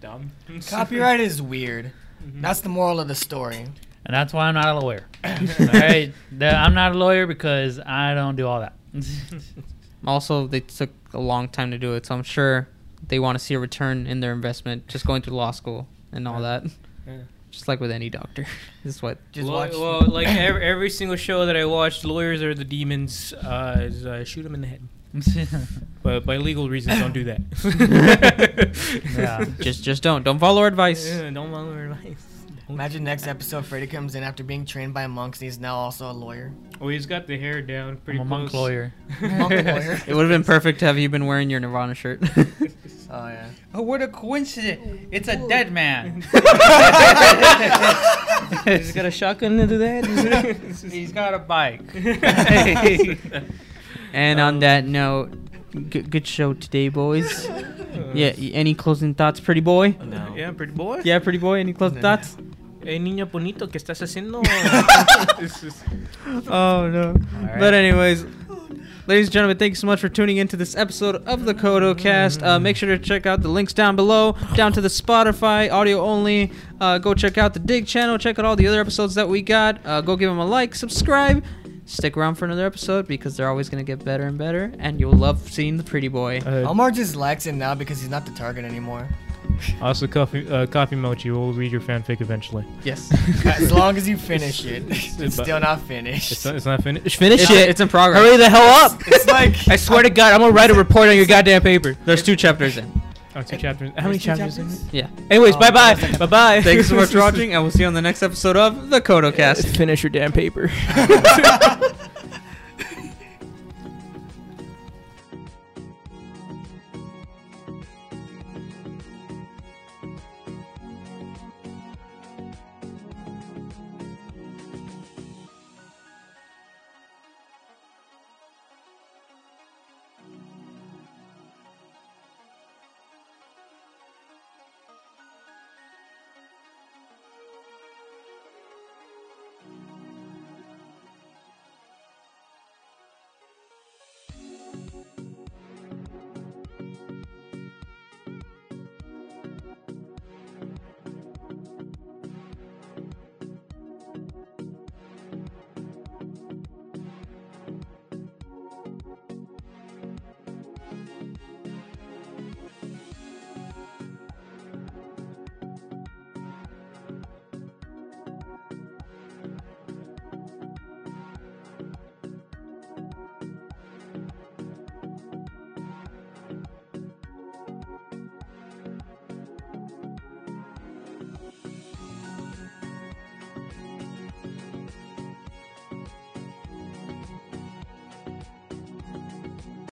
dumb. Copyright is weird. Mhm. That's the moral of the story. And that's why I'm not a lawyer. all right, I'm not a lawyer because I don't do all that. Also, they took a long time to do it, so I'm sure they want to see a return in their investment. Just going through law school and all that. Yeah. Just like with any doctor. this is what. Just well, watch. well, like every, every single show that I watched, lawyers are the demons. Uh, is, uh, shoot them in the head. But by legal reasons, don't do that. Yeah. Just just don't don't follow our advice. Yeah, don't follow our advice. Don't- Imagine next episode, Freddy comes in after being trained by monks, and he's now also a lawyer. Oh, he's got the hair down pretty I'm a monk close. lawyer. Monk lawyer. It would have been perfect to have you been wearing your Nirvana shirt. Oh yeah. Oh, what a coincidence! It's a dead man. He's got a shotgun to do that. He's got a bike. and on Um, that note, good, good show today, boys. Yeah. Any closing thoughts, pretty boy? No. Yeah, pretty boy. Yeah, pretty boy. Any closing No. thoughts? Hey, niño bonito, ¿qué estás haciendo? Oh no. But anyways, ladies and gentlemen, thank you so much for tuning into this episode of the Code-O Cast. Uh, make sure to check out the links down below, down to the Spotify audio only. Uh, go check out the Dig channel. Check out all the other episodes that we got. Uh, go give them a like, subscribe. Stick around for another episode because they're always gonna get better and better, and you'll love seeing the pretty boy. Uh, Omar just likes it now because he's not the target anymore. also, coffee, uh, coffee mochi. We'll read your fanfic eventually. Yes. As long as you finish it, it's But- still not finished. It's not, it's not finished. Finish It's, it. it's in progress. Hurry the hell up! It's like I swear to God, I'm gonna write a report on your goddamn paper. There's two chapters in. Oh, two chapters. How many chapters? chapters? Yeah. Anyways, Oh, bye bye. there's Bye bye. Thank you so much for watching, and we'll see you on the next episode of the Code-O Cast. Finish your damn paper.